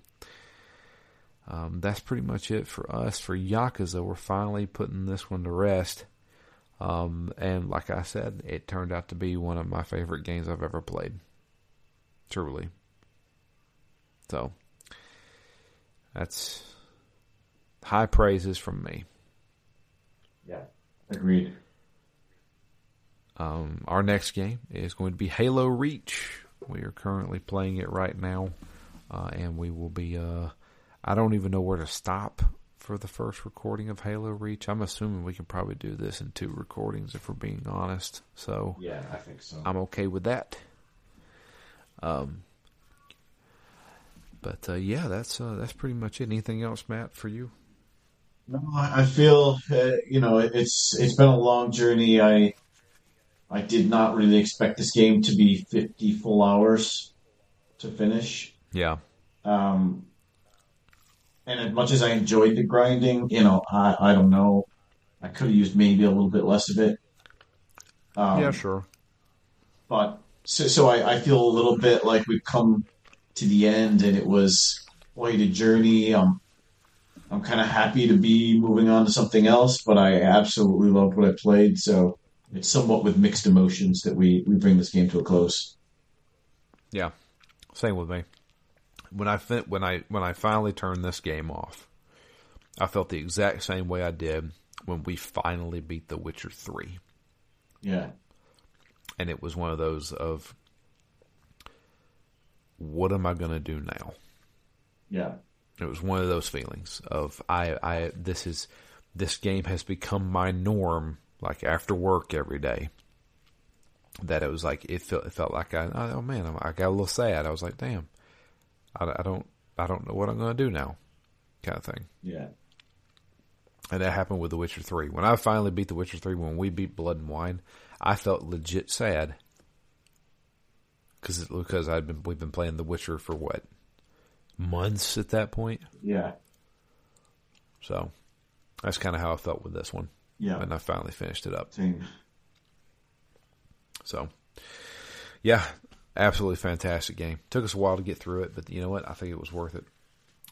Um, that's pretty much it for us. For Yakuza, we're finally putting this one to rest. Um, and like I said, it turned out to be one of my favorite games I've ever played. Truly. So, that's high praises from me. Yeah, agreed. Um, our next game is going to be Halo Reach. We are currently playing it right now, uh, and we will be. Uh, I don't even know where to stop for the first recording of Halo Reach. I'm assuming we can probably do this in two recordings if we're being honest. So yeah, I think so. I'm okay with that. Um, but uh, yeah, that's uh, that's pretty much it. Anything else, Matt, for you? No, I feel uh, you know it's it's been a long journey. I I did not really expect this game to be 50 full hours to finish. Yeah. Um, and as much as I enjoyed the grinding, you know, I, I don't know. I could have used maybe a little bit less of it. Um, yeah, sure. But so, so I, I feel a little bit like we've come to the end and it was quite a journey. Um, I'm kind of happy to be moving on to something else, but I absolutely loved what I played. So it's somewhat with mixed emotions that we, we bring this game to a close. Yeah, same with me when I fin- when I when I finally turned this game off, I felt the exact same way I did when we finally beat The Witcher Three. Yeah, and it was one of those of what am I going to do now? Yeah, it was one of those feelings of I I this is this game has become my norm. Like after work every day, that it was like it felt it felt like I oh man I got a little sad. I was like damn I, I don't I don't know what I'm going to do now, kind of thing. Yeah. And that happened with The Witcher Three. When I finally beat The Witcher Three, when we beat Blood and Wine, I felt legit sad because because I'd been we've been playing The Witcher for what months at that point. Yeah. So that's kind of how I felt with this one. Yeah. And I finally finished it up. Same. So, yeah, absolutely fantastic game. Took us a while to get through it, but you know what? I think it was worth it.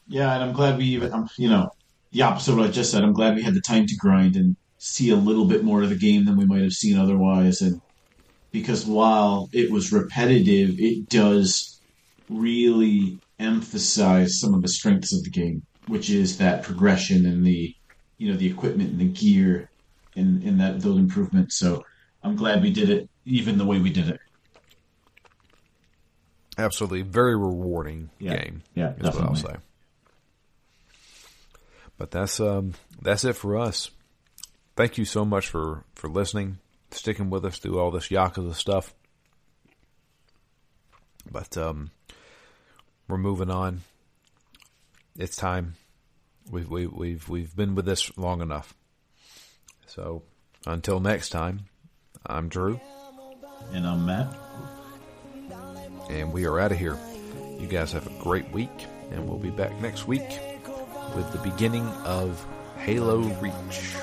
Yeah, and I'm glad we even, um, you know, the opposite of what I just said. I'm glad we had the time to grind and see a little bit more of the game than we might have seen otherwise. And because while it was repetitive, it does really emphasize some of the strengths of the game, which is that progression and the, you know, the equipment and the gear and, and that those improvements. So I'm glad we did it even the way we did it. Absolutely, very rewarding yeah. game. Yeah, is what I'll say. But that's um, that's it for us. Thank you so much for for listening, sticking with us through all this Yakuza stuff. But um, we're moving on. It's time. We've we, have we've we've been with this long enough. So until next time, I'm Drew, and I'm Matt and we are out of here. You guys have a great week, and we'll be back next week with the beginning of Halo Reach.